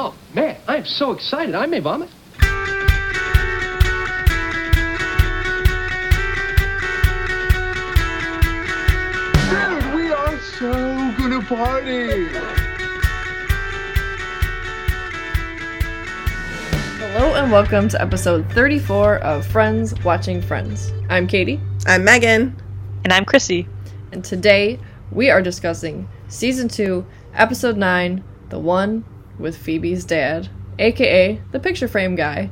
Oh, man, I am so excited. I may vomit. Dude, we are so gonna party. Hello and welcome to episode 34 of Friends Watching Friends. I'm Katie, I'm Megan. And I'm Chrissy. and today we are discussing season 2, episode 9, the one with Phoebe's dad, aka the picture frame guy.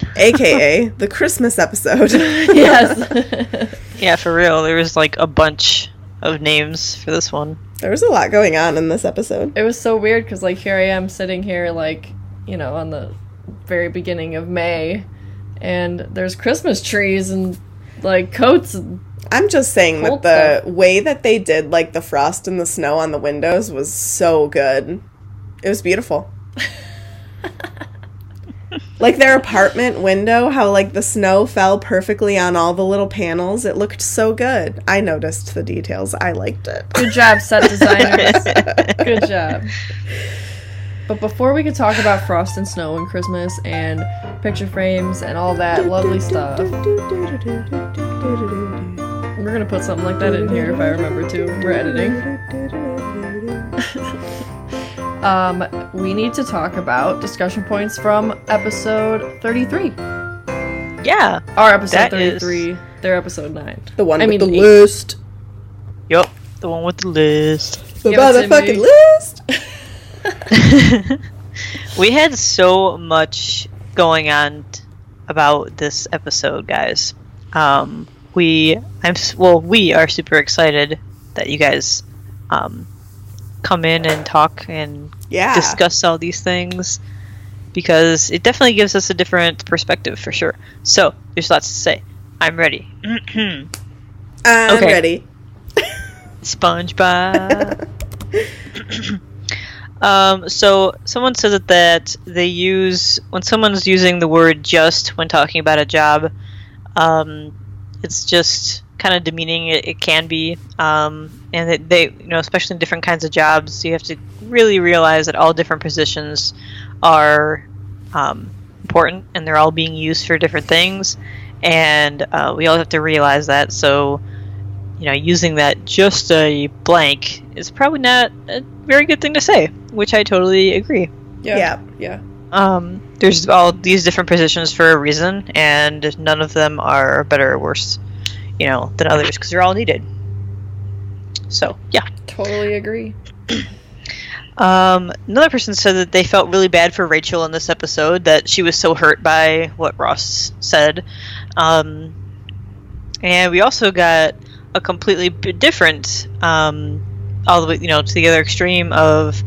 AKA the Christmas episode. yes. Yeah, for real. There was like a bunch of names for this one. there was a lot going on in this episode. it was so weird because, like, here I am sitting here, like, you know, on the very beginning of May, and there's Christmas trees and, like, coats. And, I'm just saying that the way that they did like the frost and the snow on the windows was so good. It was beautiful. like their apartment window, how like the snow fell perfectly on all the little panels. It looked so good. I noticed the details. I liked it. good job, set designers. good job. But before we could talk about frost and snow and Christmas and picture frames and all that lovely stuff, we're gonna put something like that in here if I remember to. We're editing. Um, we need to talk about discussion points from episode 33. Yeah. Our episode That is- 33, their episode 9. The one I with mean, the eight. list. Yup. The one with the list. The Give it to motherfucking list. we had so much going on t- about this episode, guys. Um, we, I'm well, we are super excited that you guys um, come in and talk and Yeah. discuss all these things because it definitely gives us a different perspective for sure. So there's lots to say. I'm ready. I'm Okay. ready. SpongeBob. um, so someone says that, that they use when someone's using the word just when talking about a job, um, it's just kind of demeaning. It, it can be, um, and they, you know, especially in different kinds of jobs, you have to really realize that all different positions are um, important and they're all being used for different things, and uh, we all have to realize that. So you know, using that just a blank is probably not a very good thing to say, which I totally agree. Yeah. Yeah. Um, there's all these different positions for a reason, and none of them are better or worse, you know, than others because they're all needed. So, yeah. Totally agree. Um, another person said that they felt really bad for Rachel in this episode, that she was so hurt by what Ross said. Um, and we also got a completely different, um, all the way, you know, to the other extreme of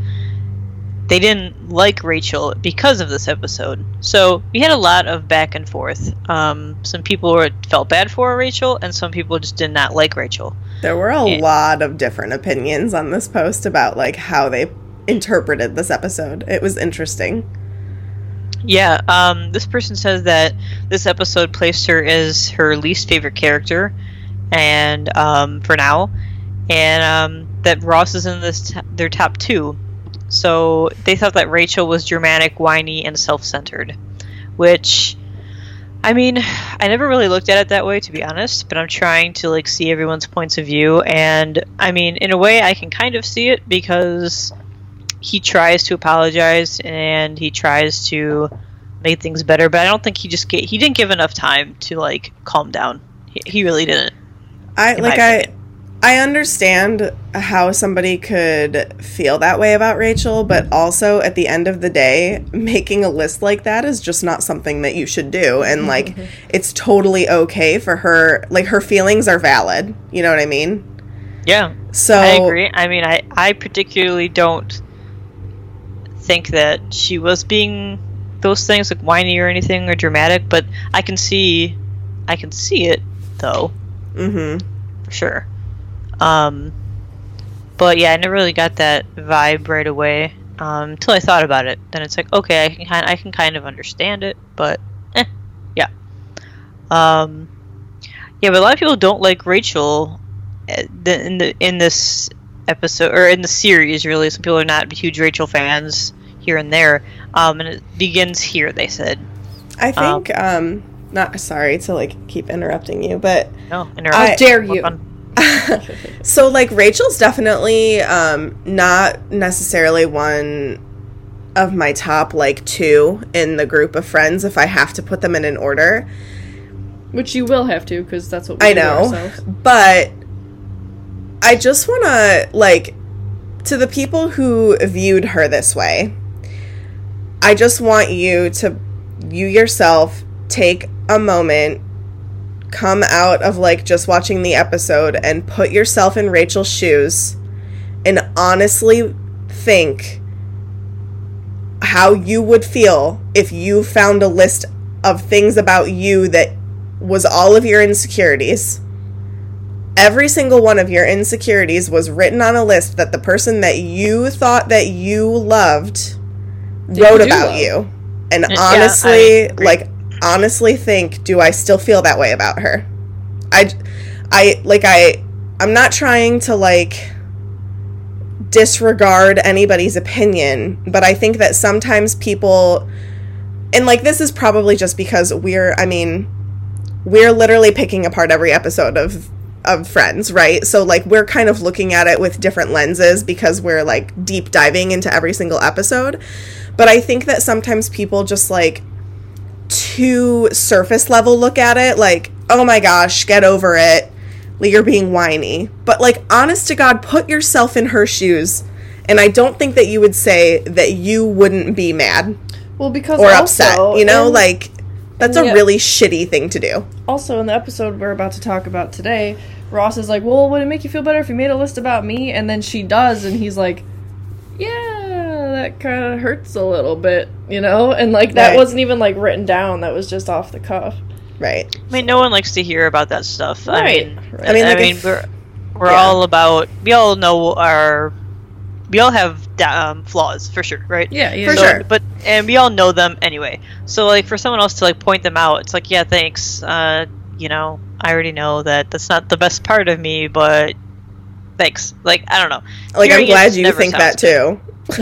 they didn't like Rachel because of this episode. So we had a lot of back and forth. Um, some people were, felt bad for Rachel, and some people just did not like Rachel. There were a Yeah. lot of different opinions on this post about like how they interpreted this episode. It was interesting. Yeah, um, this person says that this episode placed her as her least favorite character, and um, for now, and um, that Ross is in this t- their top two. So they thought that Rachel was dramatic, whiny, and self-centered, which, I mean, I never really looked at it that way to be honest. But I'm trying to like see everyone's points of view, and I mean, in a way, I can kind of see it because he tries to apologize and he tries to make things better, but I don't think he just get, he didn't give enough time to like calm down. He, he really didn't. I like I. I understand how somebody could feel that way about Rachel, but also at the end of the day, making a list like that is just not something that you should do and mm-hmm. like it's totally okay for her like her feelings are valid. You know what I mean? Yeah, So I agree. I mean, I I particularly don't think that she was being those things like whiny or anything or dramatic, but I can see I can see it though Mhm. for sure. Um, but yeah, I never really got that vibe right away um, until I thought about it. Then it's like, okay, I can kind, I can kind of understand it, but eh, yeah. Um, yeah, but a lot of people don't like Rachel the- in the in this episode or in the series. Really, some people are not huge Rachel fans. here and there. Um, and it begins here. They said I think um not sorry to like keep interrupting you, but no. I- interrupt. dare you. so like Rachel's definitely um not necessarily one of my top like two in the group of friends if I have to put them in an order. Which you will have to, because that's what we I do know. ourselves. But I just want to like to the people who viewed her this way. I just want you to you yourself take a moment come out of like just watching the episode and put yourself in Rachel's shoes and honestly think how you would feel if you found a list of things about you that was all of your insecurities. Every single one of your insecurities was written on a list that the person that you thought that you loved wrote do about love. you. And Yeah, honestly, agree. like honestly think, do I still feel that way about her? I I like I I'm not trying to like disregard anybody's opinion, but I think that sometimes people and like this is probably just because we're I mean we're literally picking apart every episode of of friends, right? So like we're kind of looking at it with different lenses because we're like deep diving into every single episode. But I think that sometimes people just like too surface level look at it like, "Oh my gosh, get over it." Like you're being whiny. But like honest to God, put yourself in her shoes. And I don't think that you would say that you wouldn't be mad Well, because or also, upset. You know, in- like that's a Yeah. really shitty thing to do. also in the episode we're about to talk about today, Ross is like, "Well, would it make you feel better if you made a list about me?" And then she does, and he's like, "Yeah, that kind of hurts a little bit, you know." And like that Right. wasn't even like written down; that was just off the cuff. Right. I mean, no one likes to hear about that stuff. I Right. mean, Right. I mean, I mean, if- we're we're yeah. all about. We all know our. We all have da- um, flaws for sure, right? Yeah, yeah, For So- sure. But and we all know them anyway. So like for someone else to like point them out, it's like yeah, thanks. Uh, you know, I already know that that's not the best part of me, but thanks. Like I don't know. Like I'm glad you think that too.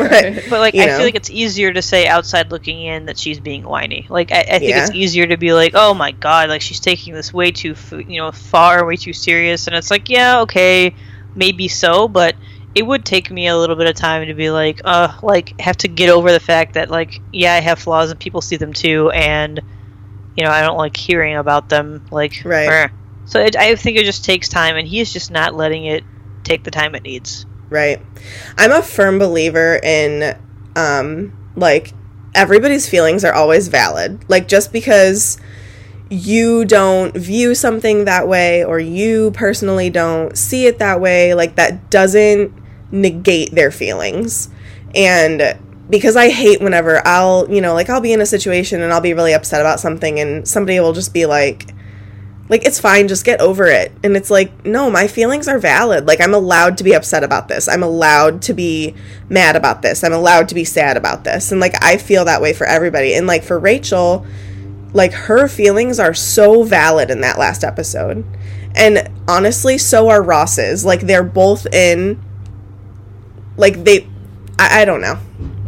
right. But like You I know. feel like it's easier to say outside looking in that she's being whiny. Like I, I think Yeah. it's easier to be like, oh my god, like she's taking this way too f- you know far, way too serious, and it's like yeah, okay, maybe so, but it would take me a little bit of time to be like, uh, like have to get over the fact that like yeah, I have flaws and people see them too, and you know I don't like hearing about them. Like Right. So it, I think it just takes time, and he's just not letting it take the time it needs. Right. I'm a firm believer in um like everybody's feelings are always valid. Like just because you don't view something that way or you personally don't see it that way, like that doesn't negate their feelings. And because I hate whenever I'll, you know, like I'll be in a situation and I'll be really upset about something and somebody will just be like like it's fine just get over it. And it's like no my feelings are valid. Like i'm allowed to be upset about this. I'm allowed to be mad about this. I'm allowed to be sad about this. And like i feel that way for everybody. And like for rachel like her feelings are so valid in that last episode. And honestly so are ross's. Like they're both in like they i, I don't know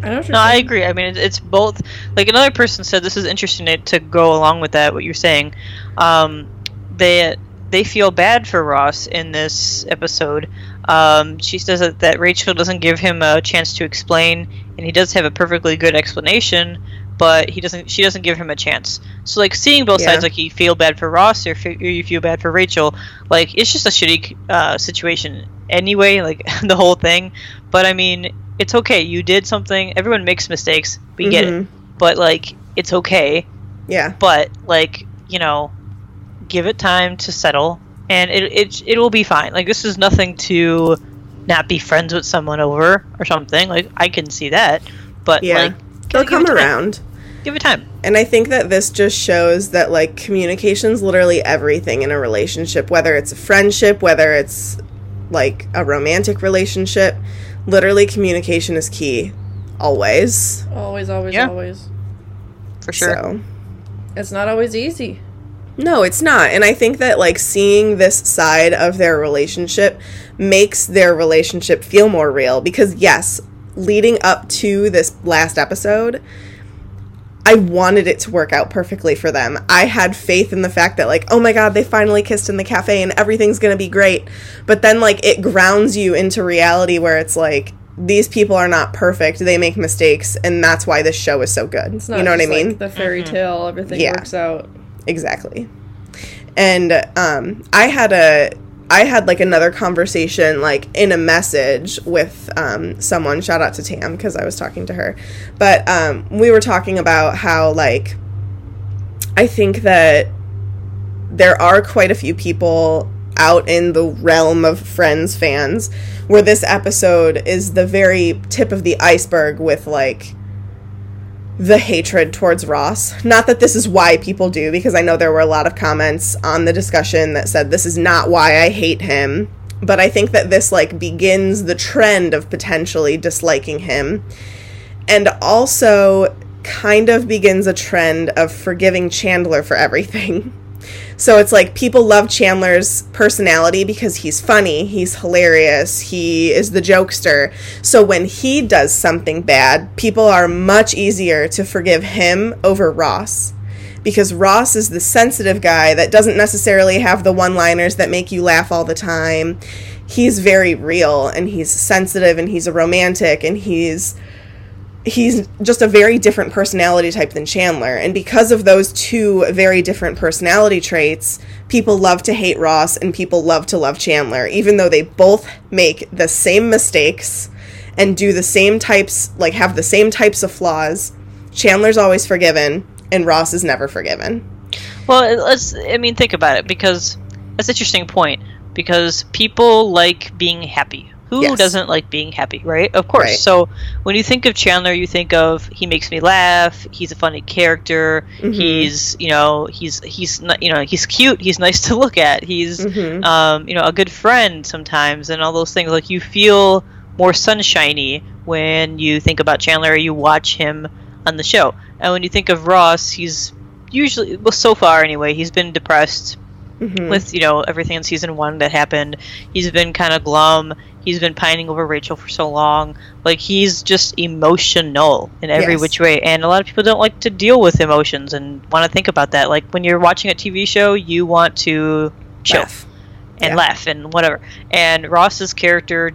I No, I agree. I mean, it's, it's both. Like another person said, this is interesting to, to go along with that. What you're saying, um, they they feel bad for Ross in this episode. Um, she says that, that Rachel doesn't give him a chance to explain, and he does have a perfectly good explanation, but he doesn't. She doesn't give him a chance. So like seeing both Yeah. sides, like you feel bad for Ross or, or you feel bad for Rachel, like it's just a shitty uh, situation anyway. Like the whole thing. But I mean, it's okay. You did something. Everyone makes mistakes. We get it. Mm-hmm. But like, it's okay. yeah But like, you know, give it time to settle, and it it it will be fine. Like this is nothing to not be friends with someone over or something. Like I can see that. But yeah like, they'll come around Give it time. And I think that this just shows that like communication's literally everything in a relationship, whether it's a friendship, whether it's like a romantic relationship. Literally communication is key always. Always, always, Yeah. always. For sure. So It's not always easy. no, it's not. And I think that like seeing this side of their relationship makes their relationship feel more real because yes, leading up to this last episode, I wanted it to work out perfectly for them. I had faith in the fact that, like, oh my god, they finally kissed in the cafe and everything's gonna be great. But then, like, it grounds you into reality where it's like, these people are not perfect. They make mistakes, and that's why this show is so good. It's not you know what I just, like, mean? the fairy tale, everything Yeah. works out. exactly and um i had a i had like another conversation like in a message with um someone. Shout out to tam because i was talking to her. But um we were talking about how like i think that there are quite a few people out in the realm of friends fans where this episode is the very tip of the iceberg with like the hatred towards Ross. Not that this is why people do, because I know there were a lot of comments on the discussion that said this is not why I hate him. But I think that this like begins the trend of potentially disliking him. And also kind of begins a trend of forgiving Chandler for everything. So it's like people love Chandler's personality because he's funny, he's hilarious, he is the jokester. So when he does something bad, people are much easier to forgive him over Ross. Because Ross is the sensitive guy that doesn't necessarily have the one liners that make you laugh all the time. He's very real and he's sensitive and he's a romantic and he's he's just a very different personality type than Chandler. And because of those two very different personality traits, people love to hate Ross and people love to love Chandler, even though they both make the same mistakes and do the same types, like have the same types of flaws. Chandler's always forgiven and Ross is never forgiven. Well, let's. I mean, think about it because that's an interesting point. Because people like being happy. Who Yes. doesn't like being happy, right? Of course. Right. So when you think of Chandler, you think of he makes me laugh. He's a funny character. Mhm. He's you know he's he's not, you know he's cute. He's nice to look at. He's Mhm. um, you know a good friend sometimes, and all those things. Like you feel more sunshiny when you think about Chandler. Or you watch him on the show, and when you think of Ross, he's usually well so far anyway. He's been depressed Mhm. with you know everything in season one that happened. He's been kind of glum. He's been pining over Rachel for so long. Like he's just emotional in every Yes. which way, and a lot of people don't like to deal with emotions and want to think about that. Like when you're watching a TV show, you want to chill Laugh. and Yeah. laugh and whatever. And Ross's character,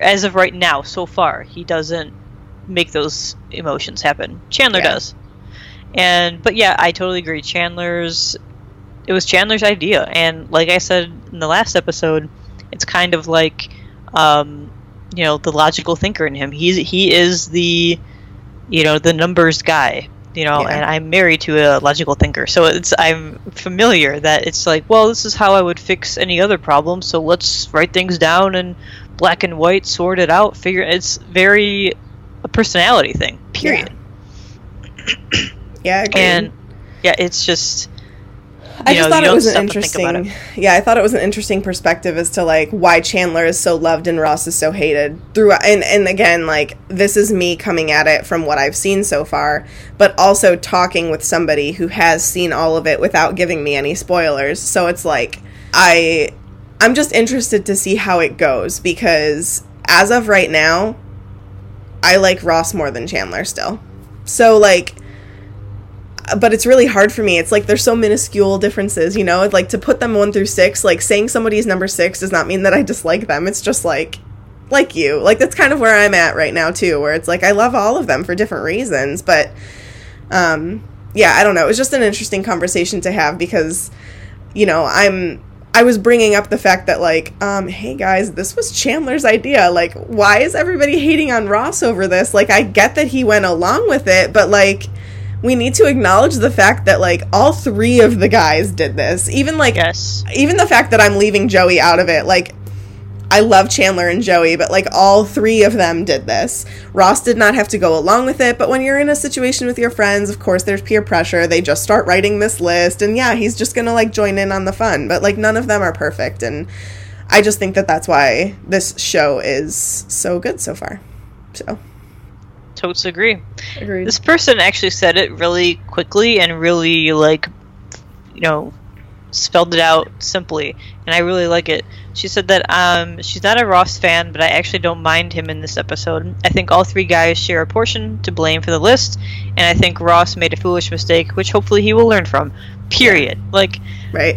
as of right now, so far, he doesn't make those emotions happen. Chandler Yeah. does. And but yeah, I totally agree. Chandler's it was Chandler's idea, and like I said in the last episode, it's kind of like um, you know the logical thinker in him. He's he is the you know the numbers guy. You know, Yeah. and I'm married to a logical thinker, so it's I'm familiar that it's like, well, this is how I would fix any other problem. So let's write things down and black and white, sort it out, figure. It's very a personality thing. Period. Yeah, agreed. And yeah, it's just I just know, thought it was an stop to think about interesting. Yeah, I thought it was an interesting perspective as to like why Chandler is so loved and Ross is so hated throughout. And and again, like this is me coming at it from what I've seen so far, but also talking with somebody who has seen all of it without giving me any spoilers. So it's like I I'm just interested to see how it goes because as of right now, I like Ross more than Chandler still. So like but it's really hard for me. It's like there's so minuscule differences, you know? Like to put them one through six, like saying somebody's number six does not mean that I dislike them. It's just like like you. Like that's kind of where I'm at right now too, where it's like I love all of them for different reasons. But um yeah, I don't know. It was just an interesting conversation to have because, you know, I'm I was bringing up the fact that like, um, hey guys, this was Chandler's idea. Like, why is everybody hating on Ross over this? Like, I get that he went along with it, but like, we need to acknowledge the fact that like all three of the guys did this. Even like, yes. even the fact that I'm leaving Joey out of it, like. I love Chandler and Joey, but like all three of them did this. Ross did not have to go along with it, but when you're in a situation with your friends, of course there's peer pressure. They just start writing this list, and yeah, he's just gonna like join in on the fun. But like none of them are perfect, and I just think that that's why this show is so good so far. So Totes agree. Agreed. This person actually said it really quickly and really like, you know, spelled it out simply, and I really like it. She said that um, she's not a Ross fan, but I actually don't mind him in this episode. I think all three guys share a portion to blame for the list, and I think Ross made a foolish mistake, which hopefully he will learn from. Period. Like Right.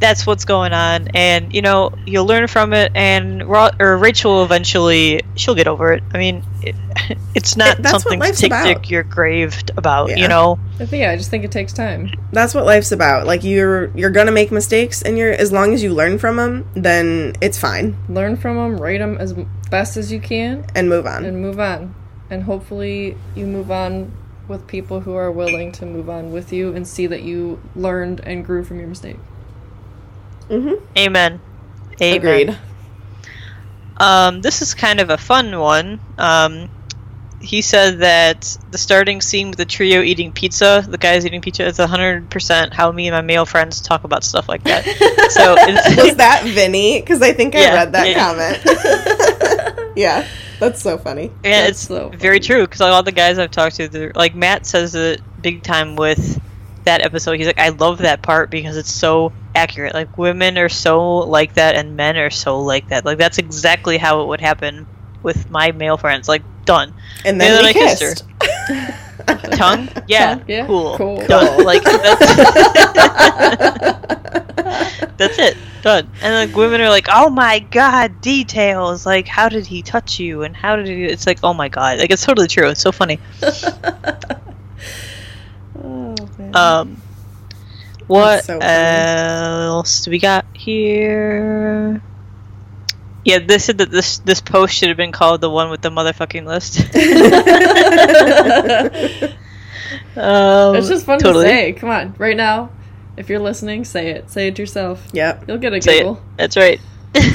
That's what's going on, and you know you'll learn from it, and Ro- or Rachel eventually she'll get over it. I mean, it, it's not It- that's what something to life's take about. dick your grave about. Yeah. You know. I think yeah, I just think it takes time. That's what life's about. Like you're you're gonna make mistakes, and you're as long as you learn from them, then it's fine, Learn from them, rate them as best as you can, and move on. and move on. And hopefully, you move on with people who are willing to move on with you and see that you learned and grew from your mistake. Mm-hmm. Amen. Amen. Agreed. Um, this is kind of a fun one. Um, he said that the starting scene with the trio eating pizza, the guys eating pizza, is 100% how me and my male friends talk about stuff like that. so it's, Was that Vinny? Because I think I Yeah, read that yeah. comment. yeah, that's so funny. yeah, That's it's so very true because a lot of the guys I've talked to, like Matt says it big time with that episode. He's like, I love that part because it's so accurate. Like women are so like that, and men are so like that. Like that's exactly how it would happen with my male friends. Like done. And And then then I kissed kissed. Tongue? Yeah. Tongue, yeah, Cool. cool. Done. Like that's, that's it. Done. And like women are like, oh my god, details. Like how did he touch you and how did he? It's like, oh my god. Like it's totally true. It's so funny. Oh, man. Um, what so else do we got here? Yeah, they said that this this post should have been called the one with the motherfucking list. um, it's just fun totally. to say. Come on, right now. If you're listening, say it. Say it yourself. Yeah, You'll get a Say it. That's right.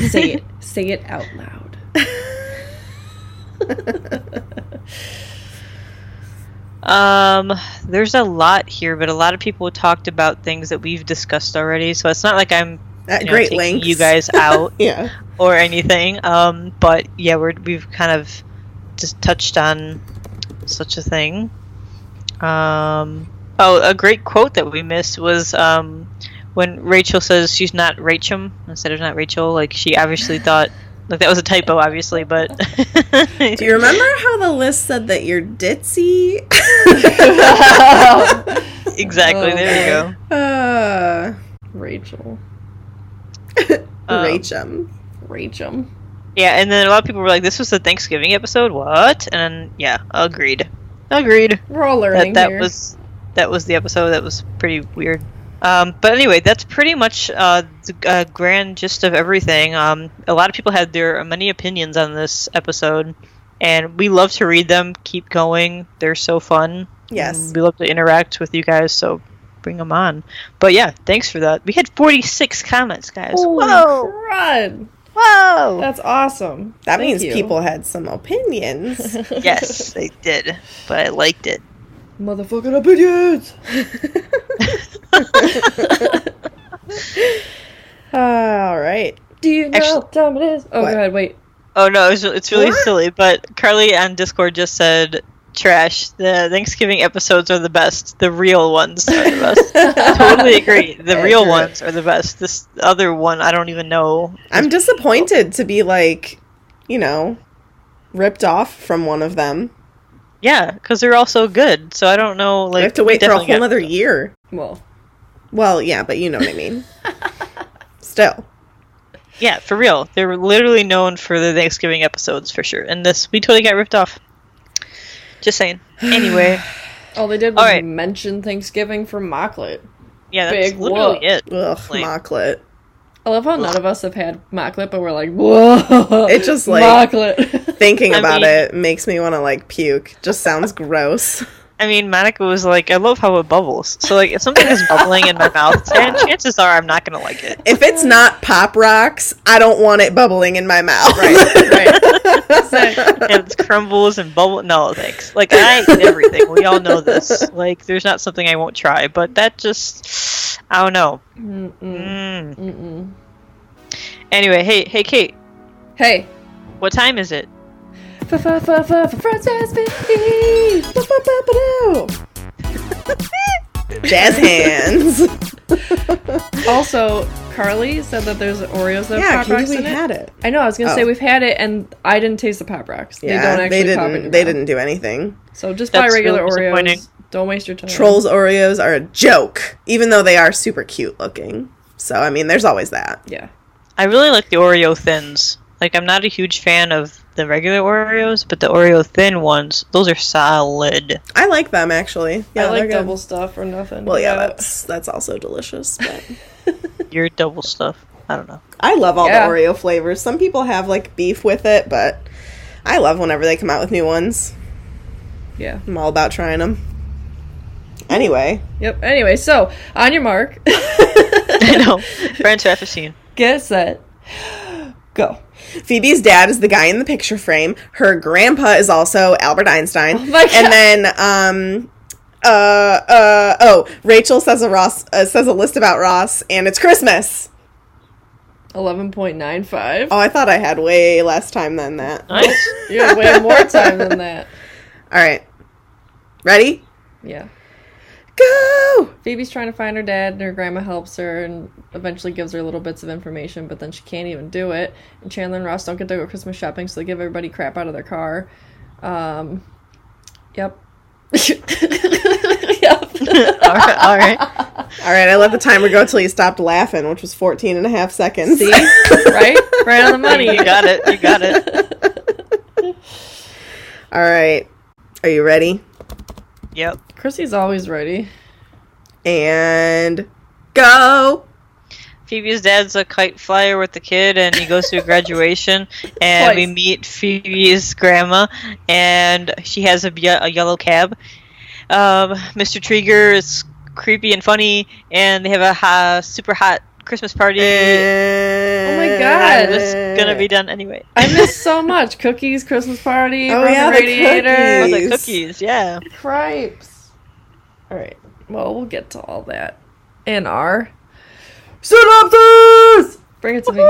say it. Say it out loud. Um, there's a lot here, but a lot of people talked about things that we've discussed already, so it's not like I'm At you great taking lengths. you guys out yeah. or anything. Um, but yeah, we're we've kind of just touched on such a thing. Um, oh, a great quote that we missed was um, when Rachel says she's not Rachel instead of not Rachel. Like she obviously thought like that was a typo, obviously, but Do you remember how the list said that you're ditzy? exactly. Oh, there you go. uh, Rachel. Um, Rachel. Rachel. Yeah, and then a lot of people were like, "This was the Thanksgiving episode, what?" And then, yeah, agreed, agreed. We're all That learning that here. was that was the episode. That was pretty weird. Um, but anyway, that's pretty much uh, the uh, grand gist of everything. Um, a lot of people had their many opinions on this episode, and we love to read them. Keep going; they're so fun. Yes. we love to interact with you guys. So bring them on. But yeah, thanks for that. We had forty six comments, guys. Holy Whoa, crud. whoa! That's awesome. That Thank means you. people had some opinions. Yes, they did, but I liked it. Motherfucking opinions. All right. Do you know Actually- what time it is? Oh, What? go ahead. Wait. Oh no, it's, it's really What? silly. But Carly on Discord just said, "Trash. The Thanksgiving episodes are the best. The real ones are the best." totally agree. The real Accurate. ones are the best. This other one, I don't even know. I'm disappointed to be like, you know, ripped off from one of them. Yeah, because they're all so good. So I don't know. Like I have to wait for a whole got- other year. Well, Well, yeah, but you know what I mean. Still. Yeah, for real. They're literally known for the Thanksgiving episodes for sure. And this, we totally got ripped off. Just saying. Anyway, all they did was Alright. mention Thanksgiving for Mockolate. yeah, that's Big literally whoop. it. Ugh, Like- mockolate. I love how none of us have had Mockolate, but we're like, whoa. It just, like- Mockolate. Thinking I about mean- it makes me want to like puke. Just sounds gross. I mean, Monica was like, I love how it bubbles. So, like, if something is bubbling in my mouth, chan- chances are I'm not going to like it. If it's not pop rocks, I don't want it bubbling in my mouth. right. Right. And it crumbles and bubble. No, thanks. Like, I eat everything. We all know this. Like, there's not something I won't try. But that just, I don't know. Mm-mm. Mm. Mm-mm. Anyway, hey, hey, Kate, Hey. what time is it? Frances Fee. Jazz hands. Also, Carly said that there's Oreos that Yeah, have Pop Rocks Katie, in we it. had it. I know. I was gonna say Oh. we've had it, and I didn't taste the Pop Rocks. Yeah, they don't actually they didn't. They didn't do anything. So just buy regular really. Oreos. Don't waste your time. Trolls Oreos are a joke, even though they are super cute looking. So I mean, there's always that. Yeah. I really like the Oreo thins. Like, I'm not a huge fan of the regular Oreos, but the Oreo thin ones, those are solid. I like them actually. Yeah, I like good. double stuff or nothing. Well, yeah, that's that's also delicious. But Your double stuff. I don't know. I love all Yeah. the Oreo flavors. Some people have like beef with it, but I love whenever they come out with new ones. yeah. I'm all about trying them. Anyway, Yep. Anyway, so on your mark, I know. Friends after scene. get set, go. Phoebe's dad is the guy in the picture frame. Her grandpa is also Albert Einstein. Oh. And then, um, uh, uh, oh, Rachel says a Ross uh, says a list about Ross, and it's Christmas. Eleven point nine five. Oh, I thought I had way less time than that. Nice. You had way more time than that. All right, ready? Yeah. Go. Phoebe's trying to find her dad, and her grandma helps her and eventually gives her little bits of information, but then she can't even do it. And Chandler and Ross don't get to go Christmas shopping, so they give everybody crap out of their car. Um, yep. yep. all right. All right. All right, I let the timer go till you stopped laughing, which was 14 and a half seconds. See? right? Right on the money. You got it. You got it. All right, are you ready? Yep. Chrissy's always ready. And go. Phoebe's dad's a kite flyer with the kid, and he goes to a graduation, and we meet Phoebe's grandma, and she has a, a yellow cab. Um, Mr. Treeger is creepy and funny, and they have a ha- super hot Christmas party. Eh. Oh my God. It's gonna be done anyway. I miss so much. Cookies, Christmas party, Oh, broken yeah, the radiator, Oh, the Cookies. cookies, yeah. cripes. Alright. Well, we'll get to all that. In our synopsis! Bring it to me.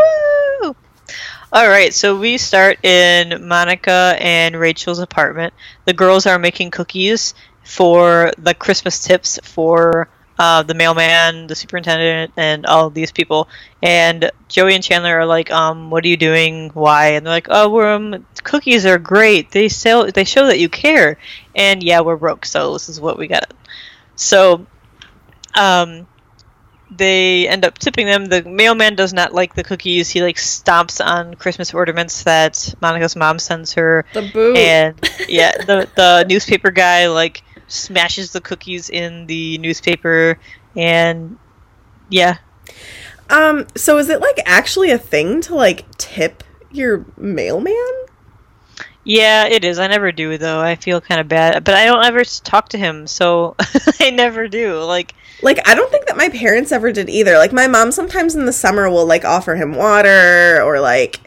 All right, so we start in Monica and Rachel's apartment. The girls are making cookies for the Christmas tips for uh, the mailman, the superintendent, and all these people. And Joey and Chandler are like, um, "What are you doing? Why?" And they're like, "Oh, we're um, cookies are great. They sell. They show that you care." And yeah, we're broke, so this is what we got. So, um, they end up tipping them. The mailman does not like the cookies. He like stomps on Christmas ornaments that Monica's mom sends her, The boot. and yeah, the the newspaper guy like smashes the cookies in the newspaper, and yeah, Um, so is it like actually a thing to like tip your mailman? yeah, it is. I never do though. I feel kind of bad, but I don't ever talk to him, so I never do. Like, Like I don't think that my parents ever did either. Like my mom sometimes in the summer will like offer him water or like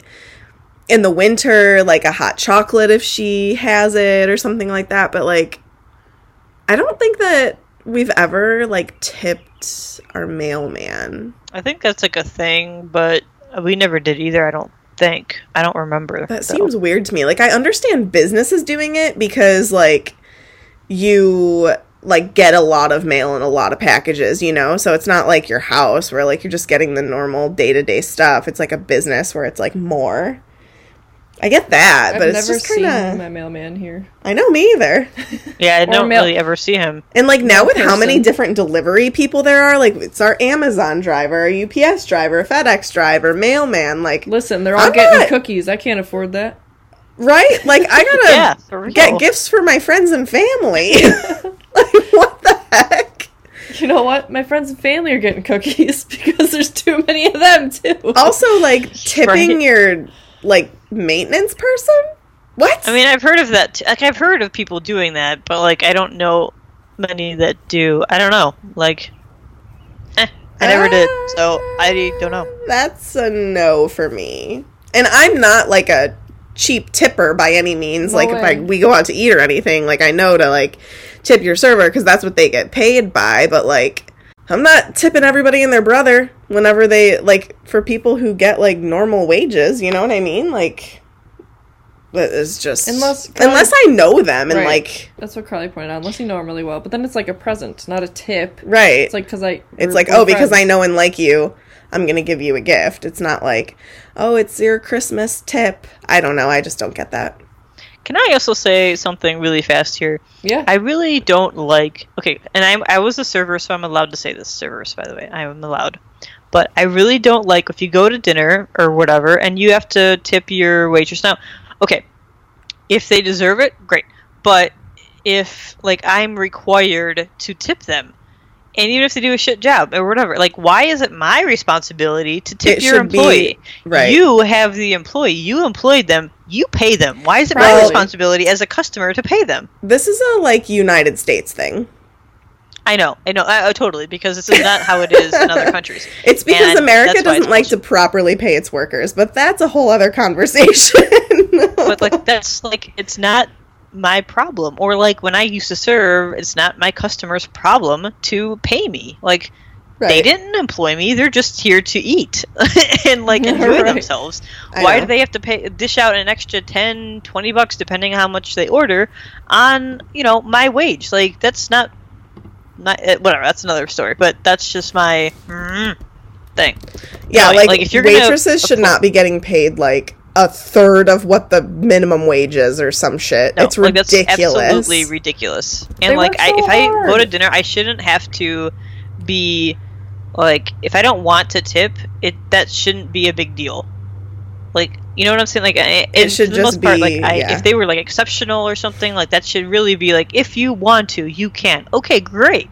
in the winter like a hot chocolate if she has it or something like that, but like I don't think that we've ever like tipped our mailman. I think that's like a thing, but we never did either. I don't think. I don't remember. That though. seems weird to me. Like I understand businesses doing it because like you like get a lot of mail and a lot of packages, you know? So it's not like your house where like you're just getting the normal day-to-day stuff. It's like a business where it's like more. I get that, I've but never it's just kind of my mailman here. I know me either. Yeah, I don't mail- really ever see him. And like now with how many different delivery people there are, like it's our Amazon driver, our UPS driver, FedEx driver, mailman, like Listen, they're all I'm getting not- cookies. I can't afford that. right? Like I gotta Yeah, get gifts for my friends and family. like what the heck? You know what? My friends and family are getting cookies because there's too many of them too. Also, like tipping Right. your like maintenance person. What? I mean, I've heard of that. T- like, I've heard of people doing that, but like, I don't know many that do. I don't know. Like, eh, I never did, so I don't know. That's a no for me. And I'm not like a cheap tipper by any means. No like if I we go out to eat or anything, like I know to like tip your server because that's what they get paid by. But like I'm not tipping everybody and their brother whenever they like for people who get like normal wages. You know what I mean? Like That is just Unless- unless I know them and Right. like That's what Carly pointed out. Unless you know them really well, but then it's like a present, not a tip. right. It's like because I. It's like, oh, because I know and like you, I'm gonna give you a gift. It's not like, oh, it's your Christmas tip. I don't know. I just don't get that. Can I also say something really fast here? Yeah. I really don't like. Okay, and I'm I was a server, so I'm allowed to say this. Servers, by the way, I am allowed. But I really don't like if you go to dinner or whatever, and you have to tip your waitress. Now, okay, if they deserve it, great. But if like I'm required to tip them, and even if they do a shit job or whatever, like why is it my responsibility to tip It your should be- employee? right. You have the employee. You employed them. You pay them. Why is it my responsibility as a customer to pay them? This is a like United States thing. I know, I know, I, I totally because this is not how it is in other countries. It's because And America doesn't like to properly pay its workers, but that's a whole other conversation. But like that's like it's not my problem. Or like when I used to serve, it's not my customer's problem to pay me. Like they didn't employ me; they're just here to eat and like enjoy Right. themselves. I Why know. do they have to pay dish out an extra 10, 20 bucks depending on how much they order on you know my wage? Like that's not not eh, whatever. That's another story. But that's just my mm, thing. Yeah, like, like, if you're gonna waitresses should not be getting paid like a third of what the minimum wage is or some shit. No, it's like, ridiculous. absolutely ridiculous. And They like, work I, so if I go to dinner, I shouldn't have to be like, if I don't want to tip, it that shouldn't be a big deal. Like, you know what I'm saying? Like, I- and should for the most just part, be- like, I, yeah. if they were like exceptional or something, like that should really be like, if you want to, you can. Okay, great.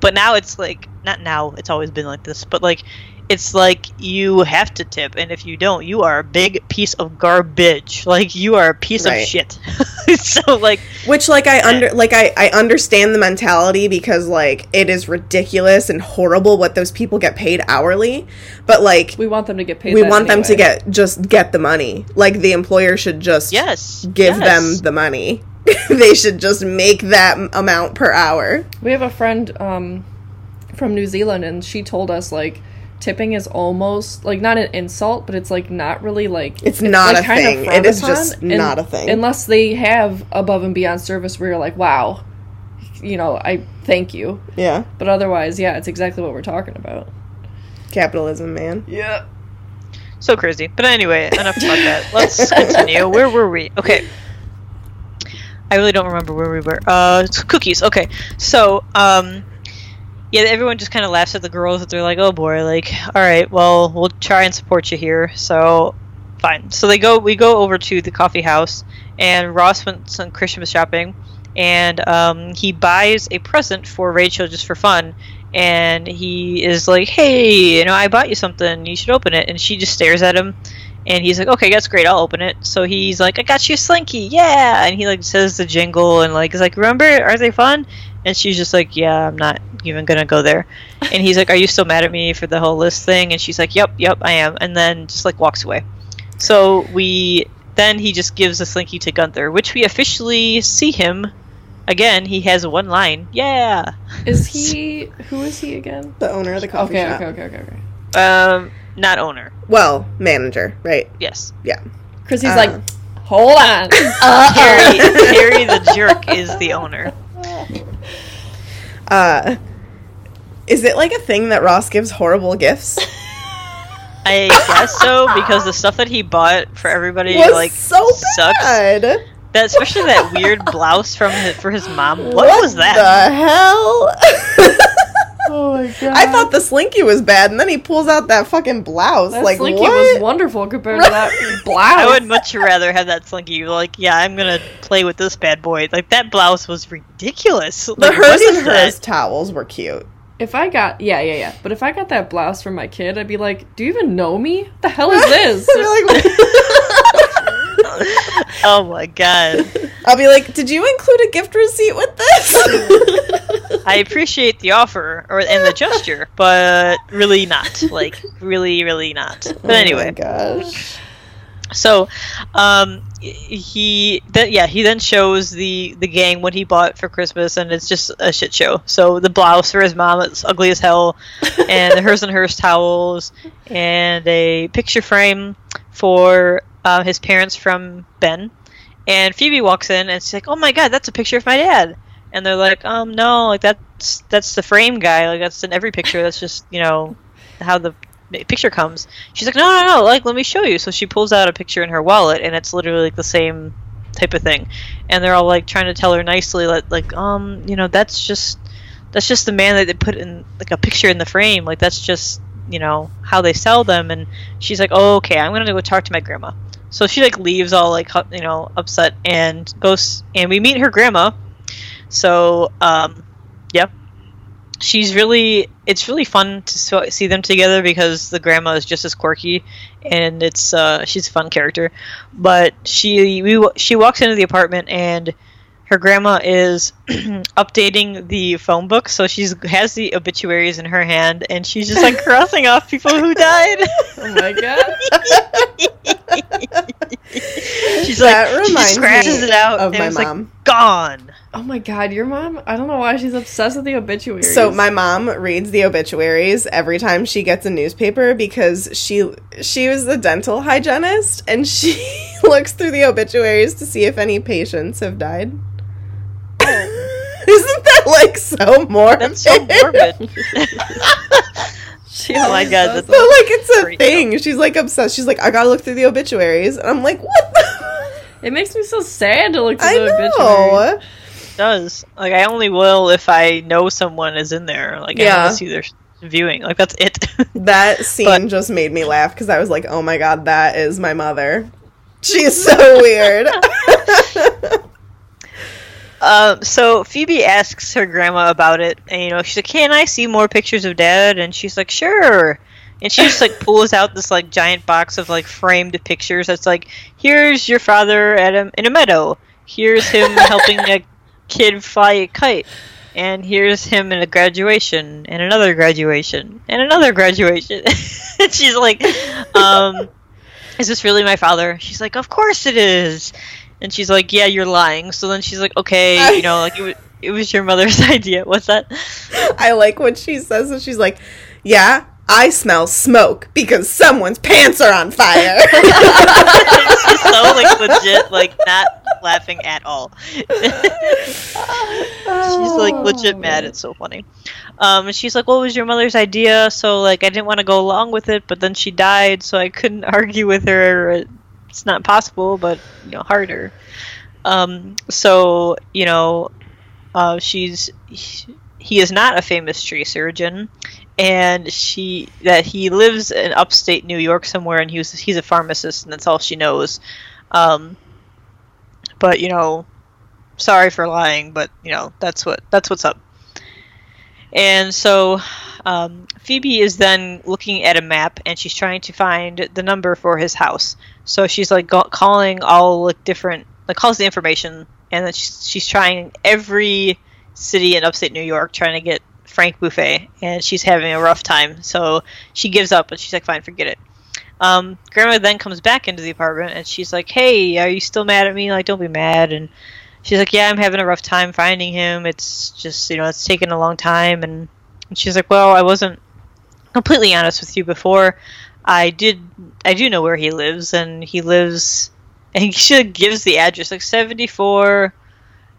But now it's like, not now. It's always been like this, but like. It's like you have to tip, and if you don't, you are a big piece of garbage. Like you are a piece Right. of shit. so like Which like I under like I I understand the mentality because like it is ridiculous and horrible what those people get paid hourly, but like we want them to get paid. we that want them to get just get the money. Like the employer should just yes, give yes. them the money. they should just make that amount per hour. We have a friend um, from New Zealand, and she told us like tipping is almost like not an insult, but it's like not really like It's not like, a thing. It is upon, just and- not a thing. unless they have above and beyond service where you're like, wow, you know, I thank you. Yeah, But otherwise, yeah, it's exactly what we're talking about. capitalism, man. Yeah. So crazy. But anyway, enough about that. Let's continue. Where were we? Okay. I really don't remember where we were. Uh, cookies. Okay. So, um, yeah, everyone just kind of laughs at the girls. That they're like, "Oh boy, like, all right, well, we'll try and support you here." So, fine. So they go. We go over to the coffee house, and Ross went some Christmas shopping, and um, he buys a present for Rachel just for fun. And he is like, "Hey, you know, I bought you something. You should open it." And she just stares at him, and he's like, "Okay, that's great. I'll open it." So he's like, "I got you a slinky, yeah!" And he like says the jingle and like is like, "Remember? Are they fun?" And she's just like, "Yeah, I'm not even gonna go there." And he's like, "Are you still mad at me for the whole list thing?" And she's like, "Yep, yep, I am." And then just like walks away. So we then he just gives the slinky to Gunther, which we officially see him again. He has one line, "Yeah." Is he? Who is he again? The owner of the coffee Okay, shop. okay, okay, okay, okay. Um, not owner. Well, manager, right? Yes, Yeah. Chrissy's Uh. like, hold on. Harry. Harry the jerk is the owner. Uh, is it like a thing that Ross gives horrible gifts? I guess so because the stuff that he bought for everybody Was like so sucks. bad. That especially that weird blouse from his, for his mom. what, was that? The hell? oh my god. I thought the slinky was bad, and then he pulls out that fucking blouse. that like slinky what? was wonderful compared to that blouse. I would much rather have that slinky. Like, yeah, I'm gonna play with this bad boy. Like that blouse was ridiculous. the Like, hers and hers that? towels were cute. If I got yeah yeah yeah, but if I got that blouse from my kid, I'd be like, "Do you even know me? What the hell is this?" I'll like, Oh my god. I'll be like, did you include a gift receipt with this? I appreciate the offer or and the gesture, but really not. Like, really, really not. But anyway. Oh my gosh. So, um, he then yeah he then shows the the gang what he bought for Christmas, and it's just a shit show. So the blouse for his mom it's ugly as hell, and the hers and hers towels, and a picture frame for uh, his parents from Ben, and Phoebe walks in and she's like, "Oh my god, that's a picture of my dad." And they're like, "Um, no, like that's that's the frame guy. Like that's in every picture. That's just you know how the picture comes." She's like, "No, no, no. Like let me show you." So she pulls out a picture in her wallet, and it's literally like the same type of thing. And they're all like trying to tell her nicely, like, like um, you know, that's just that's just the man that they put in like a picture in the frame. Like that's just you know how they sell them. And she's like, "Oh, okay, I'm gonna go talk to my grandma." So she like leaves all like you know upset and goes and we meet her grandma. So um, yep, she's really it's really fun to see them together because the grandma is just as quirky and it's uh, she's a fun character. But she we she walks into the apartment and her grandma is updating the phone book so she's has the obituaries in her hand and she's just like crossing off people who died Oh my god. she's That like she reminds scratches me it out of and my it's mom. like gone Oh my god, your mom, I don't know why she's obsessed with the obituaries. So my mom reads the obituaries every time she gets a newspaper because she she was the dental hygienist and she looks through the obituaries to see if any patients have died. Oh. Isn't that like so morbid? that's so morbid she oh my God, does But that's- like it's a Great. thing. She's like obsessed. She's like, I gotta look through the obituaries, and I'm like, what? The? It makes me so sad to look through I the obituaries. know. It does like i only will if i know someone is in there like i Yeah. want to see their viewing like that's it That scene But- just made me laugh because I was like, oh my god, that is my mother. She's so weird. Um, so Phoebe asks her grandma about it, and you know, she's like, "Can I see more pictures of Dad?" And she's like, "Sure." And she just like pulls out this like giant box of like framed pictures. That's like, "Here's your father at a, in a meadow. Here's him helping a kid fly a kite, and here's him in a graduation, and another graduation, and another graduation." and she's like, um, "Is this really my father?" She's like, "Of course it is." And she's like, "Yeah, you're lying." So then she's like, "Okay, you know, like it was, it was your mother's idea." What's that? I like what she says. and she's like, yeah, I smell smoke because someone's pants are on fire. she's so like legit, like not laughing at all. she's like legit mad. It's so funny. Um, and she's like, "What was your mother's idea?" So like, I didn't want to go along with it, but then she died, so I couldn't argue with her. It's not possible, but you know, harder. Um, so you know, uh, she's he is not a famous tree surgeon, and she that he lives in upstate New York somewhere, and he was he's a pharmacist, and that's all she knows. Um, but you know, sorry for lying, but you know that's what that's what's up. And so um, Phoebe is then looking at a map, and she's trying to find the number for his house. So she's like go- calling all like different like calls the information, and then she's, she's trying every city in upstate New York trying to get Frank Buffay, and she's having a rough time. So she gives up, and she's like, "Fine, forget it." Um, Grandma then comes back into the apartment, and she's like, "Hey, are you still mad at me? Like, don't be mad." And she's like, "Yeah, I'm having a rough time finding him. It's just, you know, it's taken a long time." And, and she's like, "Well, I wasn't completely honest with you before. I did, I do know where he lives, and he lives." And she gives the address, like 74,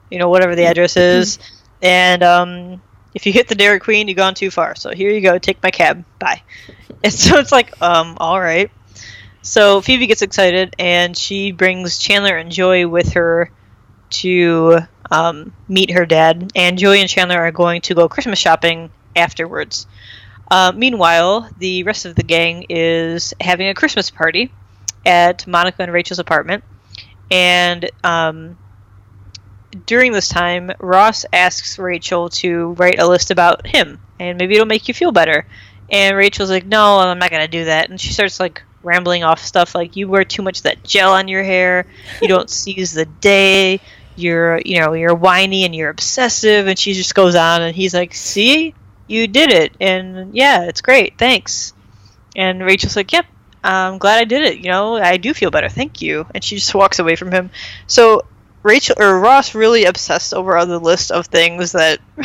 you know, whatever the address is. And um, if you hit the Dairy Queen, you've gone too far. So here you go, take my cab. Bye. And so it's like, um, all right. So Phoebe gets excited and she brings Chandler and Joey with her to um, meet her dad. And Joey and Chandler are going to go Christmas shopping afterwards. Uh, meanwhile, the rest of the gang is having a Christmas party at Monica and Rachel's apartment. And um, during this time, Ross asks Rachel to write a list about him, and maybe it'll make you feel better. And Rachel's like, "No, I'm not gonna do that." And she starts like rambling off stuff like, "You wear too much of that gel on your hair. You don't seize the day. You're, you know, you're whiny and you're obsessive." And she just goes on, and he's like, "See, you did it, and yeah, it's great. Thanks." And Rachel's like, "Yep, I'm glad I did it. You know, I do feel better. Thank you." And she just walks away from him. So Rachel or Ross really obsessed over the list of things that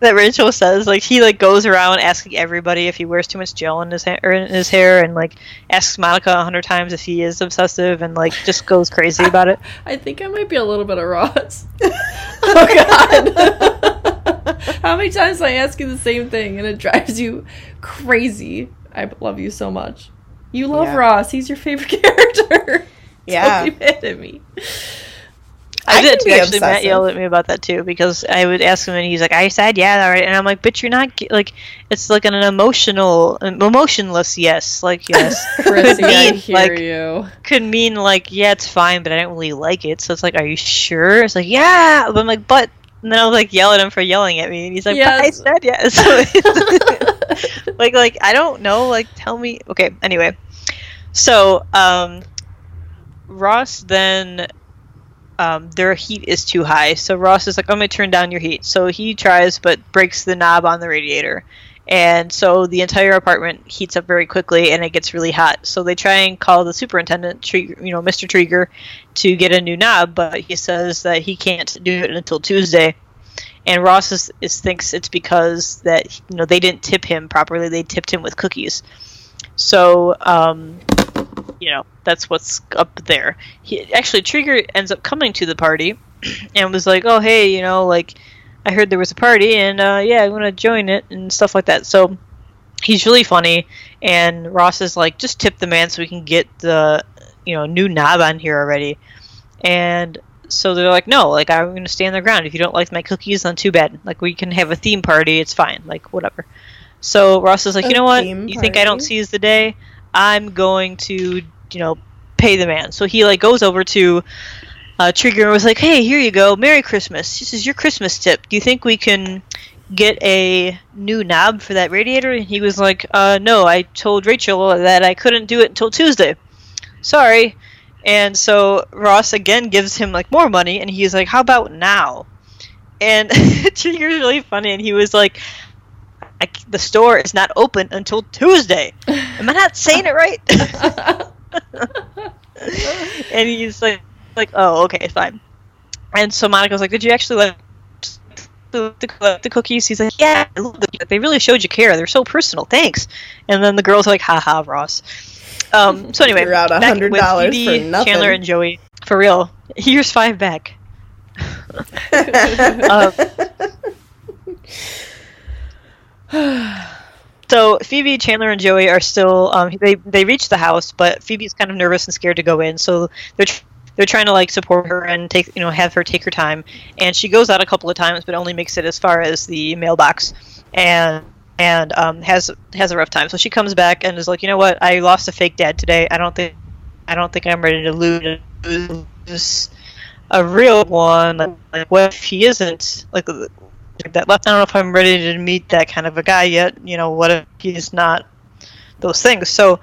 that Rachel says. Like he like goes around asking everybody if he wears too much gel in his hair, er, or in his hair, and like asks Monica a hundred times if he is obsessive, and like just goes crazy about it. I think I might be a little bit of Ross. oh God! How many times do I ask you the same thing and it drives you crazy? I love you so much. You love Yeah. Ross. He's your favorite character. Yeah. Don't be mad at me. I, I did too. be Actually, Matt yelled at me about that too because I would ask him and he's like, "I said yeah, all right," and I'm like, "But you're not like it's like an emotional, emotionless yes, like yes." Chrissy, I mean, hear like- you. could mean like yeah it's fine but i don't really like it so it's like are you sure it's like yeah but i'm like but and then I was like yell at him for yelling at me and he's like but i said yes. Like like i don't know like tell me okay anyway. So um ross then um, their heat is too high so ross is like i'm gonna turn down your heat. So he tries but breaks the knob on the radiator and so the entire apartment heats up very quickly and it gets really hot. So they try and call the superintendent you know mr Treeger, to get a new knob but he says that he can't do it until tuesday. And ross is, is thinks it's because that you know they didn't tip him properly. They tipped him with cookies. So um, you know that's what's up there. He actually Treeger ends up coming to the party and was like oh hey you know like I heard there was a party, and uh, yeah, I'm gonna join it and stuff like that. So he's really funny, and Ross is like, just tip the man so we can get the you know new knob on here already. And so they're like, no, like I'm gonna stay on the ground. If you don't like my cookies, then too bad. Like we can have a theme party. It's fine. Like whatever. So Ross is like, A you know what? You think I don't party? seize the day? I'm going to you know pay the man. So he like goes over to uh, Treeger was like, "Hey, here you go. Merry Christmas. This is your Christmas tip. Do you think we can get a new knob for that radiator?" And he was like, uh, "No, I told Rachel that I couldn't do it until Tuesday. Sorry." And so Ross again gives him like more money, and he's like, "How about now?" And Treeger's really funny, and he was like. I, the store is not open until Tuesday. Am I not saying it right? and he's like, like, oh, okay, fine. And so Monica's like, did you actually like the, the, the cookies? He's like, yeah, I love them. they really showed you care. They're so personal. Thanks. And then the girls are like, haha, Ross. Um, so anyway, Threw out back $100 with for Phoebe, nothing. Chandler and Joey. For real, here's five back. Um, So Phoebe, Chandler, and Joey are still. Um, they they reach the house, but Phoebe's kind of nervous and scared to go in. So they're they're trying to like support her and take you know have her take her time. And she goes out a couple of times, but only makes it as far as the mailbox, and and um, has has a rough time. So she comes back and is like, you know what? I lost a fake dad today. I don't think I don't think I'm ready to lose a real one. Like, like what if he isn't like that left? I don't know if I'm ready to meet that kind of a guy yet. You know, what if he's not those things? So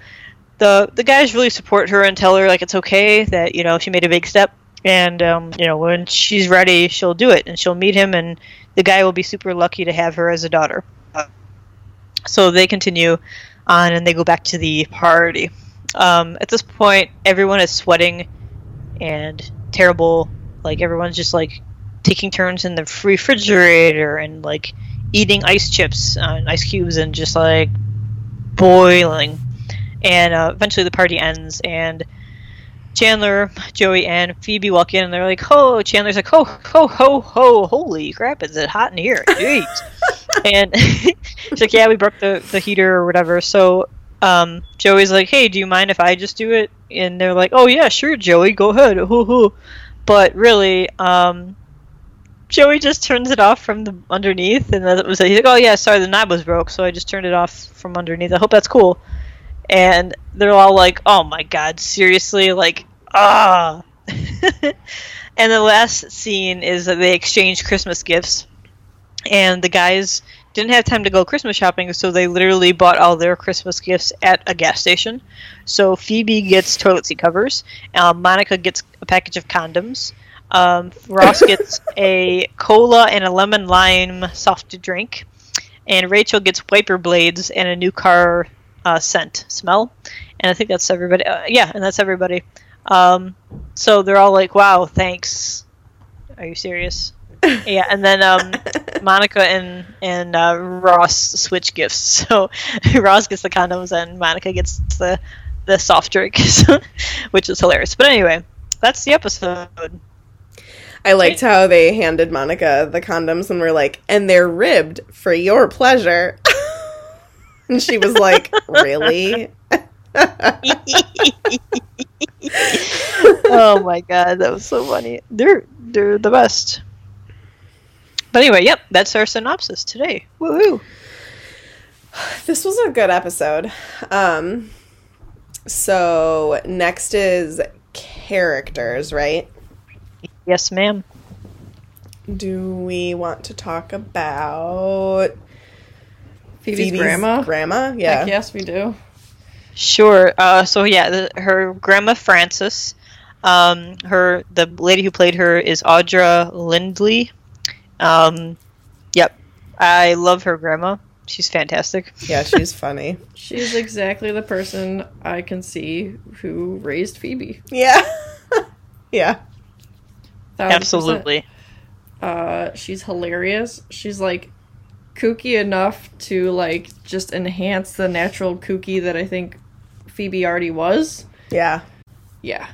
the the guys really support her and tell her like it's okay that you know she made a big step and um, you know when she's ready she'll do it and she'll meet him and the guy will be super lucky to have her as a daughter. So they continue on and they go back to the party. Um, at this point, everyone is sweating and terrible. Like everyone's just like taking turns in the refrigerator and like eating ice chips and ice cubes and just like boiling. And uh, eventually the party ends and Chandler, Joey, and Phoebe walk in and they're like, "Oh!" Chandler's like, "Ho, ho, ho, ho! Holy crap! Is it hot in here? Jeez!" and she's like, "Yeah, we broke the the heater or whatever." So um, Joey's like, "Hey, do you mind if I just do it?" And they're like, "Oh yeah, sure, Joey, go ahead." Hoo hoo. But really, um, Joey just turns it off from the underneath, and was like, he's like, "Oh yeah, sorry, the knob was broke, so I just turned it off from underneath. I hope that's cool." And they're all like, "Oh my god, seriously? Like, ah!" and the last scene is that they exchange Christmas gifts, and the guys didn't have time to go Christmas shopping, so they literally bought all their Christmas gifts at a gas station. So Phoebe gets toilet seat covers, um, Monica gets a package of condoms, um, Ross gets a cola and a lemon lime soft drink, and Rachel gets wiper blades and a new car uh, scent smell. And I think that's everybody. Uh, yeah, and that's everybody. Um, so they're all like, "Wow, thanks." Are you serious? yeah, and then um, Monica and and uh, Ross switch gifts. So Ross gets the condoms and Monica gets the the soft drinks, which is hilarious. But anyway, that's the episode. I liked how they handed Monica the condoms and were like, and they're ribbed for your pleasure. And she was like, really? oh my god, that was so funny. They're they're the best. But anyway, yep, that's our synopsis today. Woohoo! This was a good episode. Um, so next is characters, right? Yes, ma'am. Do we want to talk about Phoebe's, grandma. Grandma, yeah. Heck yes, we do. Sure. Uh, so yeah, the, her grandma Frances, um, her the lady who played her is Audra Lindley. Um, yep, I love her grandma. She's fantastic. Yeah, she's funny. She's exactly the person I can see who raised Phoebe. Yeah, yeah. Thousand Absolutely. percent. Uh, she's hilarious. She's like kooky enough to like just enhance the natural kooky that I think Phoebe already was. Yeah. Yeah.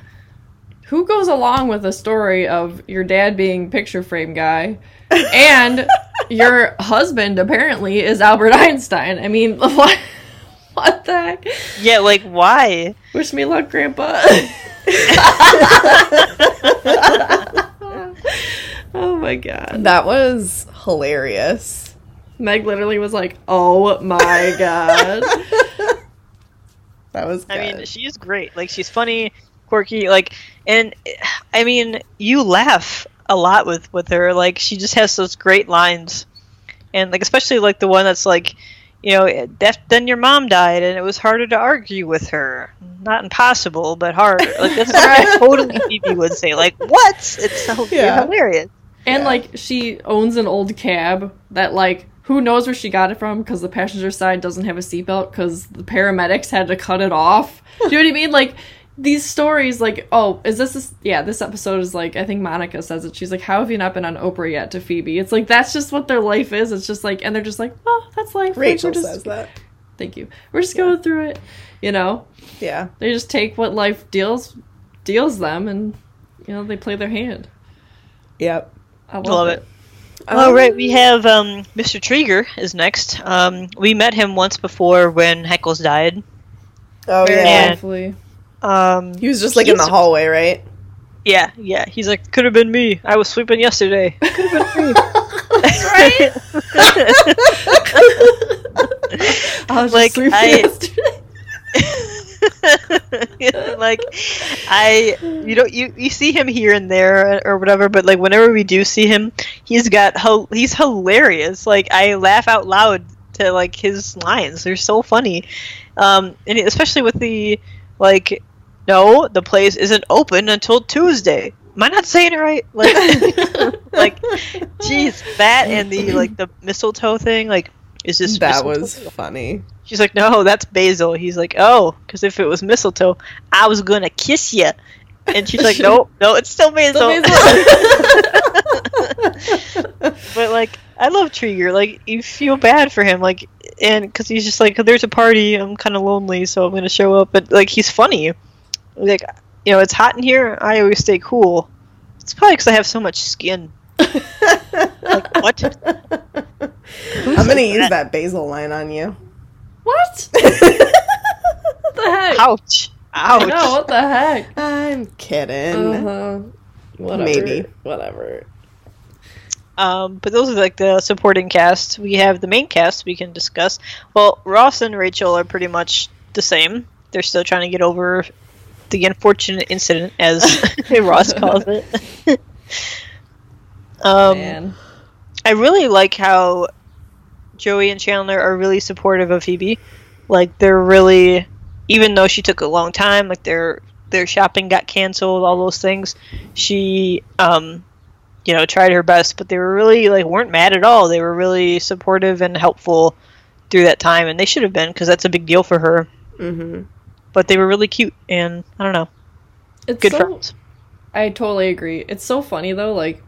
Who goes along with a story of your dad being picture frame guy and your husband apparently is Albert Einstein? I mean, what what the heck? Yeah, like why? Wish me luck, grandpa. oh my god. That was hilarious. Meg literally was like, "Oh my god." That was good. I mean, she's great. Like she's funny, quirky, like, and I mean, you laugh a lot with with her. Like she just has those great lines, and like especially like the one that's like, you know, that, then your mom died, and it was harder to argue with her. Not impossible, but hard. Like that's what I totally Phoebe would say. Like what? It's so Yeah. hilarious. And Yeah. like she owns an old cab that like who knows where she got it from because the passenger side doesn't have a seatbelt because the paramedics had to cut it off. Do you know what I mean? Like these stories, like oh, is this, this? Yeah, this episode is like I think Monica says it. She's like, "How have you not been on Oprah yet?" To Phoebe, it's like that's just what their life is. It's just like, and they're just like, "Oh, that's life." Rachel we're just, says that. Thank you. We're just going through it. You know, Yeah. they just take what life deals deals them, and you know they play their hand. Yep. I love, Love it. it. All right, we have um, Mr. Treeger is next. Um, we met him once before when Heckles died. Oh Very yeah. mindfully. Um, He was just like in the hallway, right? yeah, yeah. He's like, could have been me. I was sweeping yesterday. Could have been me. right? I was Like, just sleeping I- yesterday. like I you know you you see him here and there or whatever but like whenever we do see him he's got he's hilarious. Like I laugh out loud to like his lines. They're so funny. Um and especially with the like no the place isn't open until Tuesday. Am I not saying it right? Like like jeez that and the like the mistletoe thing like is this That mistletoe? was funny. She's like, no, that's basil. He's like, oh, because if it was mistletoe, I was gonna kiss you. And she's like, no, no, it's still basil. but like, I love Treeger. Like, you feel bad for him, like, and because he's just like, there's a party, I'm kind of lonely, so I'm gonna show up. But like, he's funny. Like, you know, it's hot in here. I always stay cool. It's probably because I have so much skin. Like what? I'm gonna use that basil line on you. What? What the heck? Ouch! Ouch! No, what the heck? I'm kidding. Uh-huh. Whatever. Maybe. Whatever. Um, but those are like the supporting cast. We have the main cast we can discuss. Well, Ross and Rachel are pretty much the same. They're still trying to get over the unfortunate incident, as Ross calls it. Um, Man. I really like how Joey and Chandler are really supportive of Phoebe. Like they're really, even though she took a long time, like their their shopping got canceled, all those things. She, um, you know, tried her best, but they were really like weren't mad at all. They were really supportive and helpful through that time, and they should have been because that's a big deal for her. hmm But they were really cute, and I don't know. It's Good so, friends. I totally agree. It's so funny though, like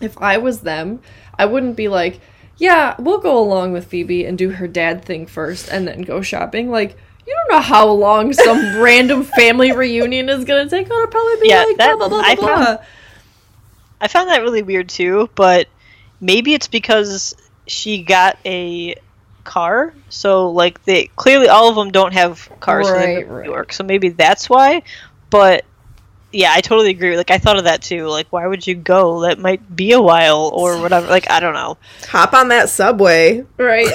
if I was them, I wouldn't be like, yeah, we'll go along with Phoebe and do her dad thing first and then go shopping. Like, you don't know how long some random family reunion is gonna take. It'll probably be Yeah, like that- blah blah blah I found- I found that really weird too, but maybe it's because she got a car. So like they clearly all of them don't have cars Right, in right. New York. So maybe that's why. But yeah, I totally agree. Like I thought of that too. Like why would you go? That might be a while or whatever. Like I don't know. Hop on that subway. Right.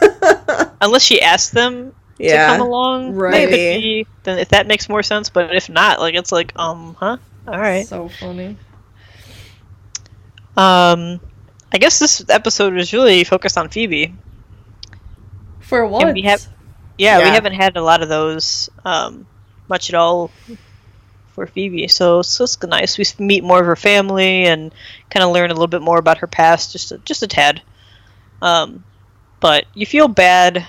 Unless she asked them to come along, Right. that could then if that makes more sense. But if not, like it's like um, huh? All right. So funny. Um, I guess this episode was really focused on Phoebe. For what? we have- Yeah, we haven't had a lot of those um, much at all for Phoebe, so it's just nice. We meet more of her family and kind of learn a little bit more about her past, just a, just a tad. Um, but you feel bad,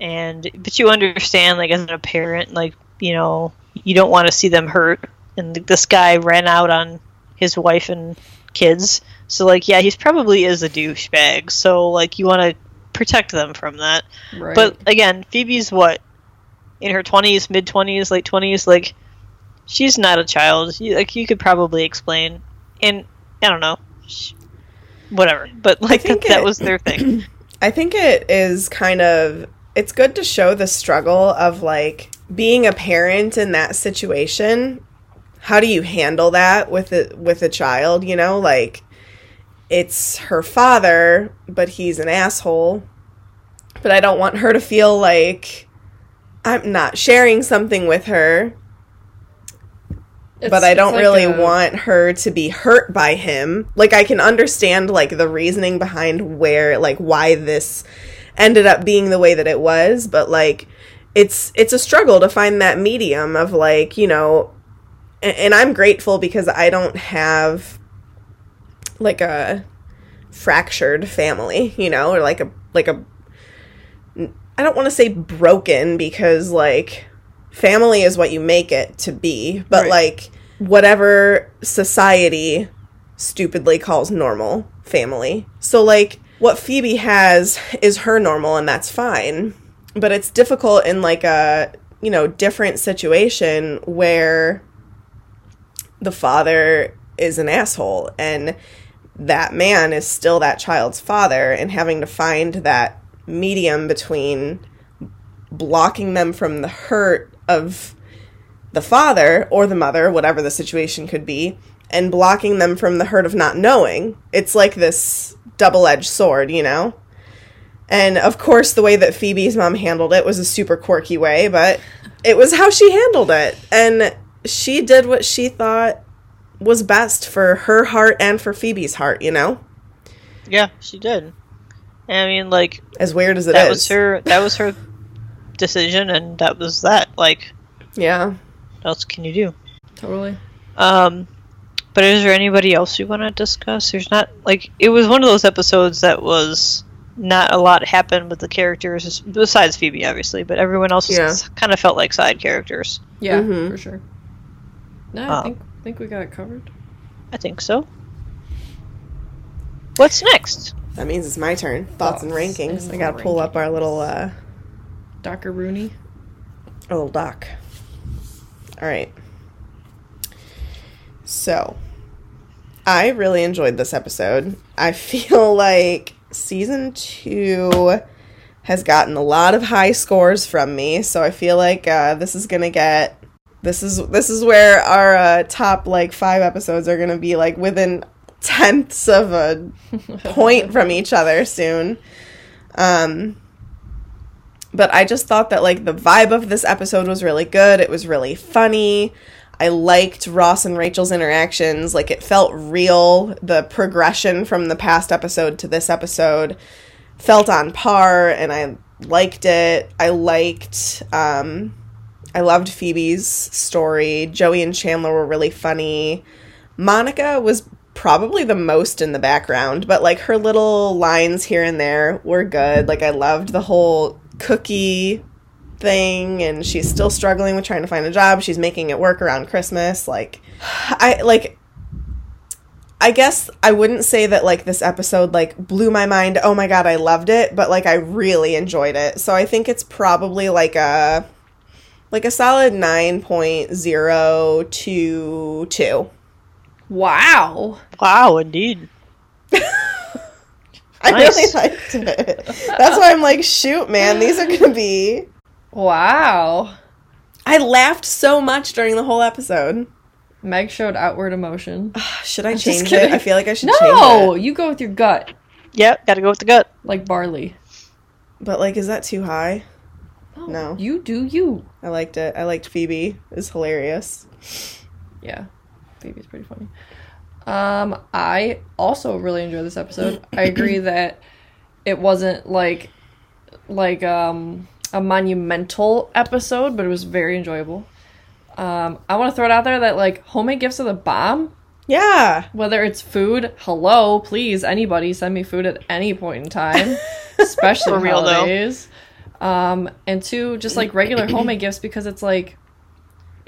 and but you understand, like as a parent, like you know, you don't want to see them hurt. And this guy ran out on his wife and kids, so like yeah, he's probably is a douchebag. So like you want to protect them from that. right. But again, Phoebe's what in her twenties, mid twenties, late twenties. Like she's not a child. You, like you could probably explain, and I don't know, whatever. But like that, that was their thing. I think it is kind of it's good to show the struggle of like being a parent in that situation. How do you handle that with a with a child, you know? Like it's her father, but he's an asshole. But I don't want her to feel like I'm not sharing something with her, It's- but I don't like really a- want her to be hurt by him. Like I can understand like the reasoning behind where like why this ended up being the way that it was, but like it's it's a struggle to find that medium of like, you know, and, and I'm grateful because I don't have like a fractured family, you know, or like a like a I don't want to say broken because like family is what you make it to be, but Right. like whatever society stupidly calls normal family. So like what Phoebe has is her normal and that's fine. But it's difficult in like a, you know, different situation where the father is an asshole and that man is still that child's father and having to find that medium between blocking them from the hurt of the father or the mother, whatever the situation could be, and blocking them from the hurt of not knowing. It's like this double edged sword, you know? And of course, the way that Phoebe's mom handled it was a super quirky way, but it was how she handled it. And she did what she thought was best for her heart and for Phoebe's heart, you know? yeah, she did. I mean, like As weird as it is. that was her. That was her decision, and that was that. Like, Yeah. what else can you do? Totally. Um, but is there anybody else you want to discuss? There's not like it was one of those episodes that was not a lot happened with the characters besides Phoebe, obviously, but everyone else Yeah. kind of felt like side characters. Yeah, Mhm. for sure. No, I Um, think think we got it covered. I think so. What's next? That means it's my turn. Thoughts and rankings. and I gotta pull up our little uh Dr. Rooney. little doc. Alright. So I really enjoyed this episode. I feel like season two has gotten a lot of high scores from me, so I feel like uh, this is gonna get this is this is where our uh, top like five episodes are gonna be like within tenths of a point from each other soon. Um, but I just thought that like the vibe of this episode was really good. It was really funny. I liked Ross and Rachel's interactions. Like it felt real. The progression from the past episode to this episode felt on par and I liked it. I liked um I loved Phoebe's story. Joey and Chandler were really funny. Monica was probably the most in the background, but like her little lines here and there were good. Like I loved the whole cookie thing and she's still struggling with trying to find a job. She's making it work around Christmas. Like I like I guess I wouldn't say that like this episode like blew my mind. Oh my god, I loved it, but like I really enjoyed it. So I think it's probably like a like a solid 9.022. Wow. Wow, indeed. I Nice. really liked it. That's why I'm like, shoot, man, these are gonna be. Wow. I laughed so much during the whole episode. Meg showed outward emotion. Should I just change it? I feel like I should No, change it. you go with your gut, Yep, gotta go with the gut. like barley. But like, is that too high? No. You do you. I liked it. I liked Phoebe. It's hilarious. Yeah. Phoebe's pretty funny. Um, I also really enjoyed this episode. I agree that it wasn't like like um a monumental episode, but it was very enjoyable. Um, I want to throw it out there that like homemade gifts are the bomb. Yeah. Whether it's food, hello, please, anybody send me food at any point in time, especially For real, though. Um, and two, just like regular homemade gifts because it's like,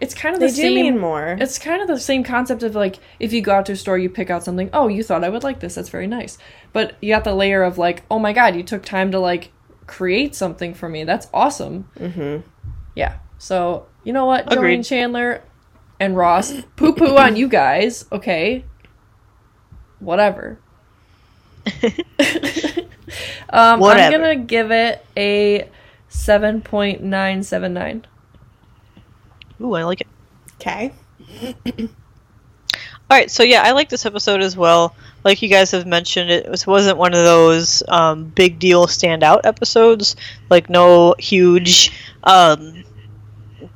it's kind of the They same. mean more. It's kind of the same concept of like if you go out to a store, you pick out something. Oh, you thought I would like this. That's very nice. But you got the layer of like, oh my god, you took time to like create something for me. That's awesome. Mm-hmm. Yeah. So you know what, Agreed. Joey Chandler and Ross, poo poo on you guys. Okay. Whatever. um, Whatever. I'm gonna give it a seven point nine seven nine. Ooh, I like it. Okay. All right, so yeah, I like this episode as well. Like you guys have mentioned, it was, wasn't one of those um, big deal standout episodes. Like no huge, um,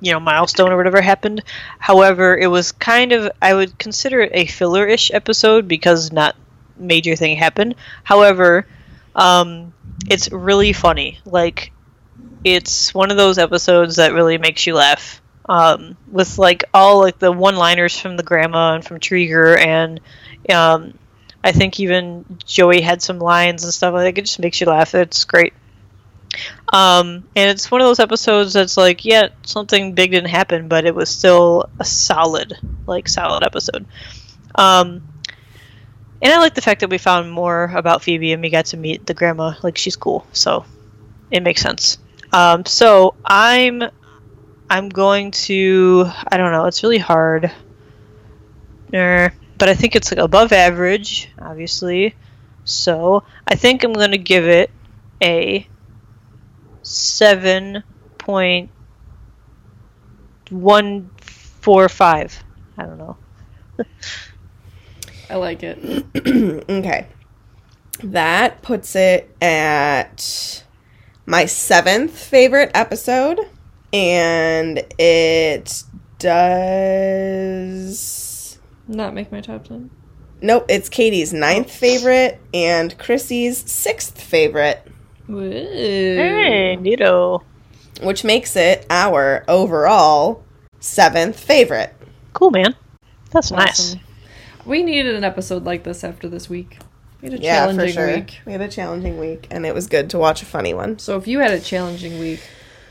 you know, milestone or whatever happened. However, it was kind of I would consider it a filler-ish episode because not major thing happened. However, um, it's really funny. Like it's one of those episodes that really makes you laugh. Um, with like all like the one-liners from the grandma and from Treeger, and um, I think even Joey had some lines and stuff. Like it just makes you laugh. It's great. Um, and it's one of those episodes that's like, yeah, something big didn't happen, but it was still a solid, like solid episode. Um, and I like the fact that we found more about Phoebe and we got to meet the grandma. Like she's cool, so it makes sense. Um, so I'm I'm going to I don't know, it's really hard. Er, but I think it's like above average, obviously. So I think I'm gonna give it a seven point one four five. I don't know. I like it. okay. That puts it at my seventh favorite episode. And it does. Not make my top ten. Nope, it's Katie's ninth favorite and Chrissy's sixth favorite, Woo. Hey, neato. which makes it our overall seventh favorite. Cool, man. That's nice. We needed an episode like this after this week. We had a Yeah, for challenging sure. week. We had a challenging week, and it was good to watch a funny one. So if you had a challenging week,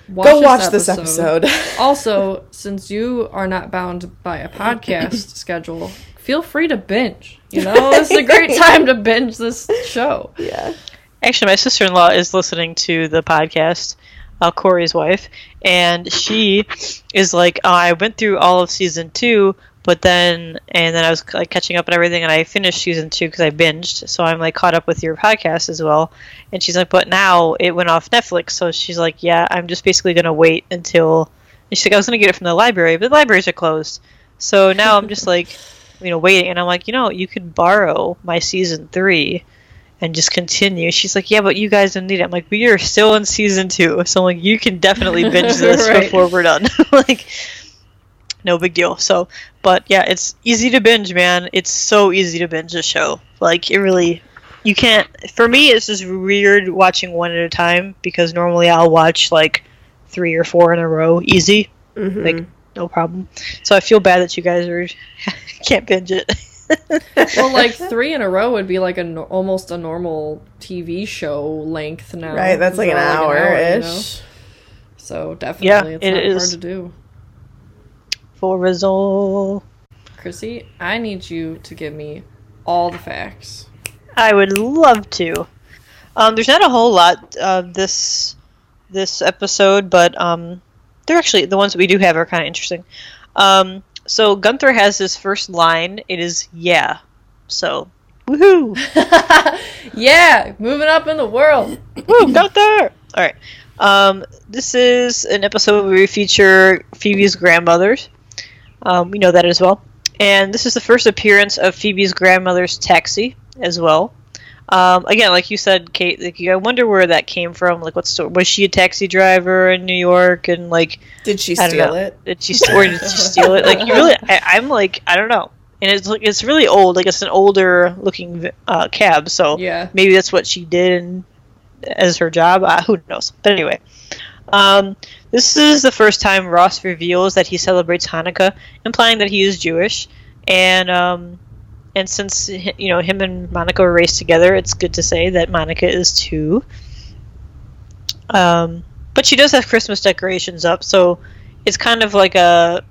watch Go watch this episode. also, since you are not bound by a podcast schedule, feel free to binge. You know, this is a great time to binge this show. yeah. Actually, my sister in law is listening to the podcast, uh, Corey's wife, and she is like, oh, I went through all of season two, but then, and then I was like catching up and everything, and I finished season two because I binged, so I'm like caught up with your podcast as well. And she's like, but now it went off Netflix, so she's like, yeah, I'm just basically gonna wait until. And she's like, I was gonna get it from the library, but the libraries are closed, so now I'm just like, you know, waiting, and I'm like, you know, you could borrow my season three and just continue. She's like, yeah, but you guys don't need it. I'm like, we are still in season two, so I'm like, you can definitely binge this Right. before we're done. like, no big deal. So, but yeah, it's easy to binge, man. It's so easy to binge a show. Like, it really, you can't. For me, it's just weird watching one at a time because normally I'll watch like three or four in a row, easy, Mhm. like no problem. So I feel bad that you guys are can't binge it. Well, like three in a row would be like a no- almost a normal TV show length now. Right, that's like an They're all hour you know? ish. So definitely, yeah, it's it not is. hard to do. For. Chrissy, I need you to give me all the facts. I would love to. Um, there's not a whole lot of this this episode, but um, they're actually the ones that we do have are kind of interesting. Um, so Gunther has his first line. It is yeah. So woohoo! yeah, moving up in the world. Woo, Gunther! All right. Um, this is an episode where we feature Phoebe's grandmothers. Um, we know that as well. And this is the first appearance of Phoebe's grandmother's taxi as well. Um, again, like you said, Kate, like I wonder where that came from. Like, what's was she a taxi driver in New York? And like, Did she steal know. it? Did she or did she steal it? Like, you really, I, I'm like, I don't know. And it's like it's really old. Like, it's an older looking uh, cab. So Yeah. maybe that's what she did and, as her job. Uh, who knows? But anyway, um, this is the first time Ross reveals that he celebrates Hanukkah, implying that he is Jewish. And um, and since you know him and Monica were raised together, it's good to say that Monica is too. Um, but she does have Christmas decorations up, so it's kind of like a,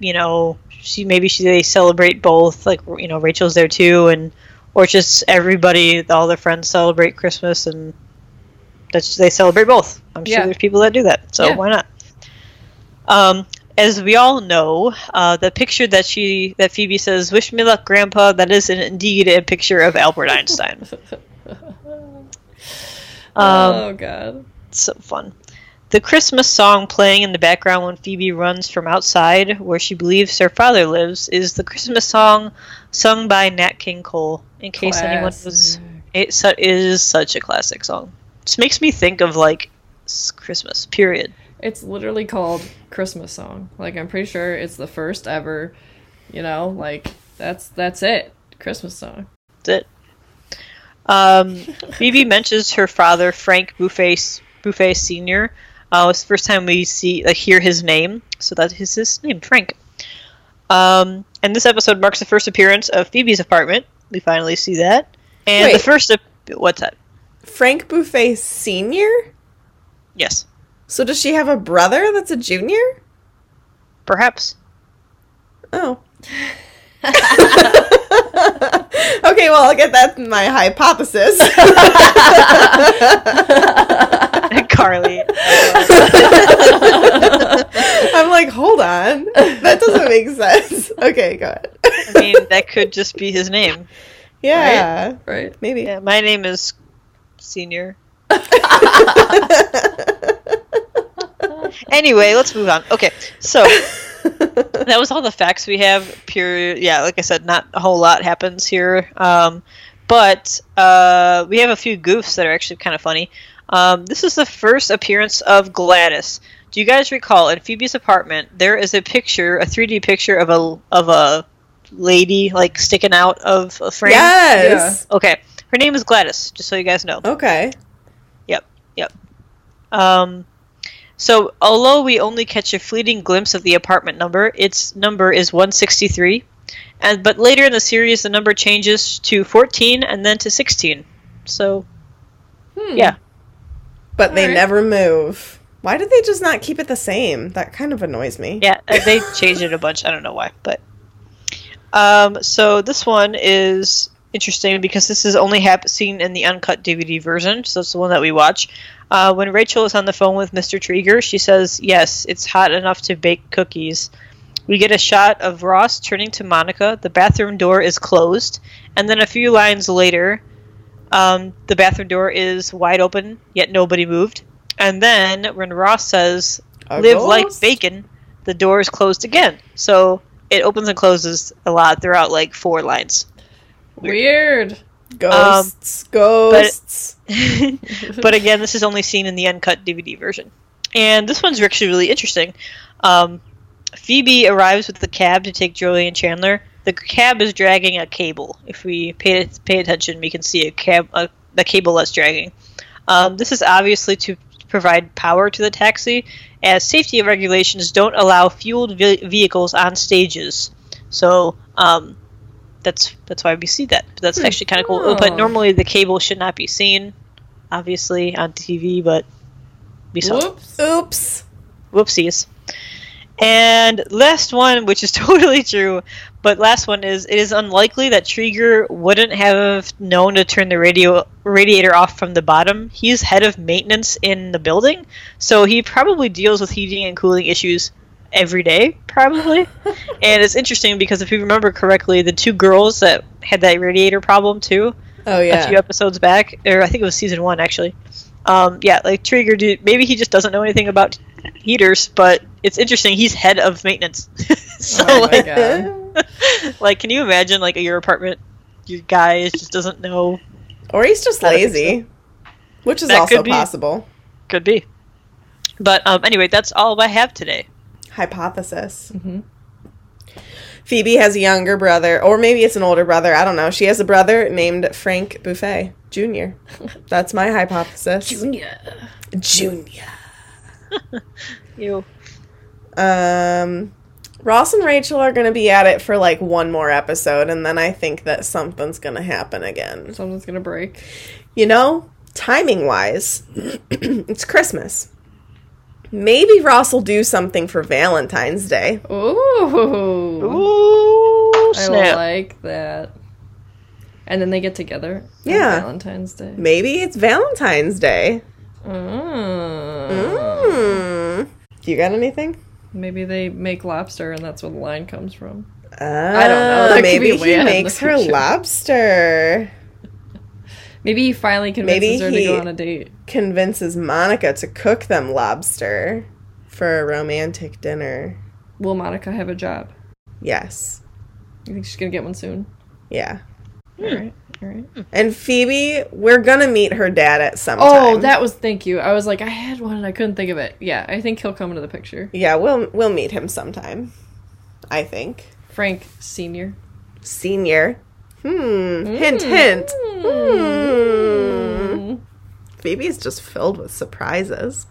you know, she maybe she they celebrate both. Like you know, Rachel's there too, and or just everybody, all their friends celebrate Christmas, and that's they celebrate both. I'm sure Yeah. there's people that do that, so Yeah. why not? Um, as we all know, uh, the picture that she that Phoebe says, "Wish me luck, Grandpa," that is indeed a picture of Albert Einstein. Um, oh god. so fun. The Christmas song playing in the background when Phoebe runs from outside where she believes her father lives is the Christmas song sung by Nat King Cole. In case anyone was, Classic. it su- is such a classic song. Just makes me think of like Christmas. Period. It's literally called Christmas song. Like I'm pretty sure it's the first ever, you know, like that's that's it. Christmas song. That's it. Um, Phoebe mentions her father, Frank Buffay, Buffay Senior. Uh, it's the first time we see like hear his name, so that is his name, Frank. Um, and this episode marks the first appearance of Phoebe's apartment. We finally see that, and the first. Ap- what's that? Frank Buffay Senior? Yes, So does she have a brother that's a junior? perhaps. Oh. okay, well, I'll get that my hypothesis. Carly. I'm like, hold on. That doesn't make sense. Okay, go ahead. I mean, that could just be his name. Yeah, Right? maybe. Yeah, my name is Senior. anyway, let's move on. Okay, so that was all the facts we have. Pure, yeah, like I said, not a whole lot happens here. Um, but uh, we have a few goofs that are actually kind of funny. Um, this is the first appearance of Gladys. Do you guys recall in Phoebe's apartment there is a picture, a 3D picture of a of a lady like sticking out of a frame? Yes. Okay, her name is Gladys. Just so you guys know. Okay. Yep, yep. Um, so although we only catch a fleeting glimpse of the apartment number, its number is 163, and but later in the series the number changes to 14 and then to 16. So Hmm. yeah, But they Alright. never move. Why did they just not keep it the same? That kind of annoys me. yeah, uh, they changed it a bunch. I don't know why, but um, so this one is interesting because this is only hap- seen in the uncut DVD version. So it's the one that we watch. Uh, when Rachel is on the phone with Mr. Treeger, she says, "Yes, it's hot enough to bake cookies." We get a shot of Ross turning to Monica. The bathroom door is closed, and then a few lines later, um, the bathroom door is wide open, yet nobody moved. And then when Ross says, live like bacon, the door is closed again. So it opens and closes a lot throughout like four lines. Weird. Ghosts. ghosts. but again, this is only seen in the uncut DVD version. And this one's actually really interesting. Um, Phoebe arrives with the cab to take Joey and Chandler. The cab is dragging a cable. If we pay pay attention, we can see a cab, a, the cable that's dragging. Um, this is obviously to provide power to the taxi, as safety regulations don't allow fueled ve- vehicles on stages. So um, that's that's why we see that. But that's actually kind of cool. But Oh. normally the cable should not be seen, obviously on TV. But we saw. Whoops. Oops. Whoopsies. And last one, which is totally true, but last one is it is unlikely that Treeger wouldn't have known to turn the radio radiator off from the bottom. He's head of maintenance in the building, so he probably deals with heating and cooling issues every day, probably. and it's interesting because if you remember correctly, the two girls that had that radiator problem too, Oh yeah. a few episodes back, or I think it was season one actually. Um, yeah, like Treeger, dude, maybe he just doesn't know anything about heaters, but it's interesting. He's head of maintenance, so Oh my like, God. like, can you imagine like your apartment, your guy just doesn't know? Or he's just I don't think lazy, which is That also could possible. Could be. But um, anyway, that's all I have today. Hypothesis. Mm-hmm. Phoebe has a younger brother, or maybe it's an older brother. I don't know. She has a brother named Frank Buffay Jr. That's my hypothesis. Junior. Junior. You. Um, Ross and Rachel are going to be at it for like one more episode, and then I think that something's going to happen again. Someone's gonna break. You know, timing wise, it's Christmas. Maybe Ross will do something for Valentine's Day. Ooh. Ooh, I like that. And then they get together. on Yeah. Valentine's Day. Maybe it's Valentine's Day. Mm. Mm. Do you got anything? Maybe they make lobster, and that's where the line comes from. Oh, I don't know. That Maybe he makes her future. lobster. Maybe he finally convinces Maybe her to go on a date. Convinces Monica to cook them lobster for a romantic dinner. Will Monica have a job? Yes. You think she's gonna get one soon? Yeah. All right, all right. And Phoebe, we're gonna meet her dad at some Oh, time. that was thank you. I was like, I had one and I couldn't think of it. Yeah, I think he'll come into the picture. Yeah, we'll we'll meet him sometime. I think. Frank Senior. Senior. Hmm. Hint hint. Hmm. Phoebe's just filled with surprises.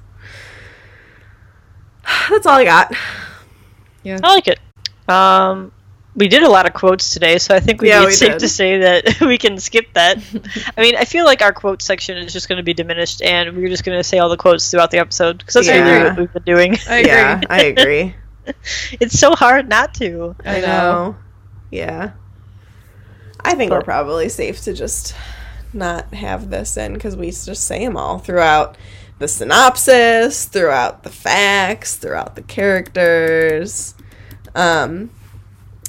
That's all I got. Yeah. I like it. Um, we did a lot of quotes today, so I think we Yeah, need we safe did. to say that we can skip that. I mean, I feel like our quote section is just going to be diminished, and we're just going to say all the quotes throughout the episode because that's Yeah. really what we've been doing. I agree. Yeah, I agree. it's so hard not to. I know. Yeah. I think But- we're probably safe to just not have this in because we just say them all throughout the synopsis, throughout the facts, throughout the characters. Um,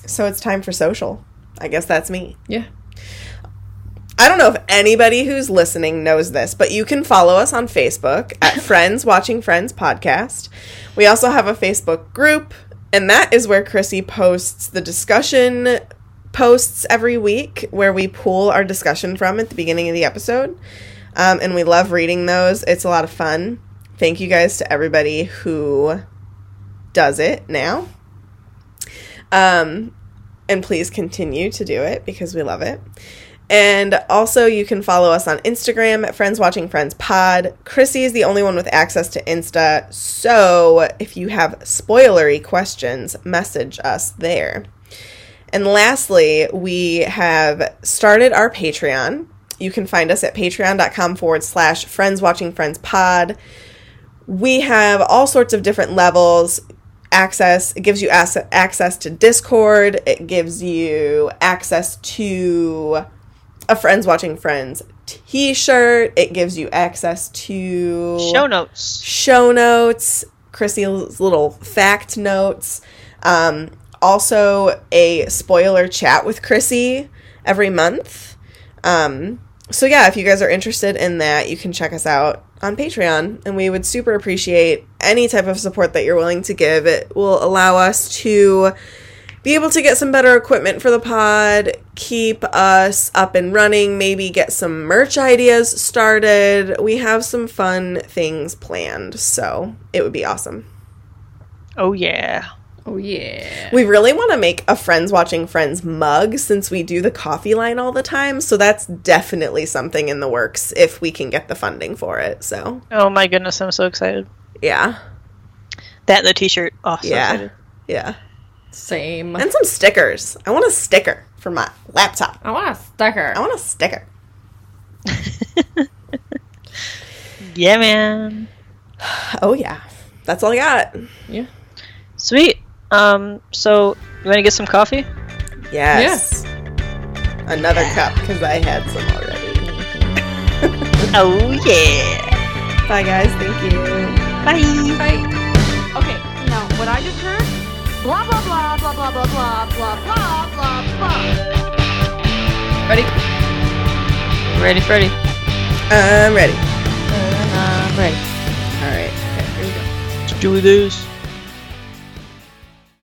so it's time for social. I guess that's me. Yeah. I don't know if anybody who's listening knows this, but you can follow us on Facebook at Friends Watching Friends Podcast. We also have a Facebook group, and that is where Chrissy posts the discussion posts every week where we pull our discussion from at the beginning of the episode. Um, and we love reading those. It's a lot of fun. Thank you guys to everybody who does it now. Um, and please continue to do it because we love it. And also, you can follow us on Instagram at Friends Watching Friends Pod. Chrissy is the only one with access to Insta, so if you have spoilery questions, message us there. And lastly, we have started our Patreon. You can find us at patreon.com forward slash Friends Watching Friends Pod. We have all sorts of different levels access it gives you ass- access to discord it gives you access to a friends watching friends t-shirt it gives you access to Show notes. show notes chrissy's little fact notes um, also a spoiler chat with chrissy every month um, so yeah if you guys are interested in that you can check us out on patreon and we would super appreciate any type of support that you're willing to give it will allow us to be able to get some better equipment for the pod, keep us up and running, maybe get some merch ideas started. We have some fun things planned, so it would be awesome. Oh yeah. Oh yeah. We really want to make a Friends Watching Friends mug since we do the coffee line all the time, so that's definitely something in the works if we can get the funding for it. So, Oh my goodness, I'm so excited. yeah. That and the T-shirt. Oh, so yeah. excited. Yeah. Same. And some stickers. I want a sticker for my laptop. I want a sticker. I want a sticker. Yeah, man. Oh yeah, that's all I got. Yeah. Sweet. Um, so you want to get some coffee? Yes. Another cup because I had some already. Oh yeah. Bye guys. Thank you. Bye. Bye. Okay, now what I just heard? Blah blah blah blah blah blah blah blah blah blah blah. Ready? Ready, Freddy? I'm ready. I'm ready. All right. Okay, here we go. Let's do this.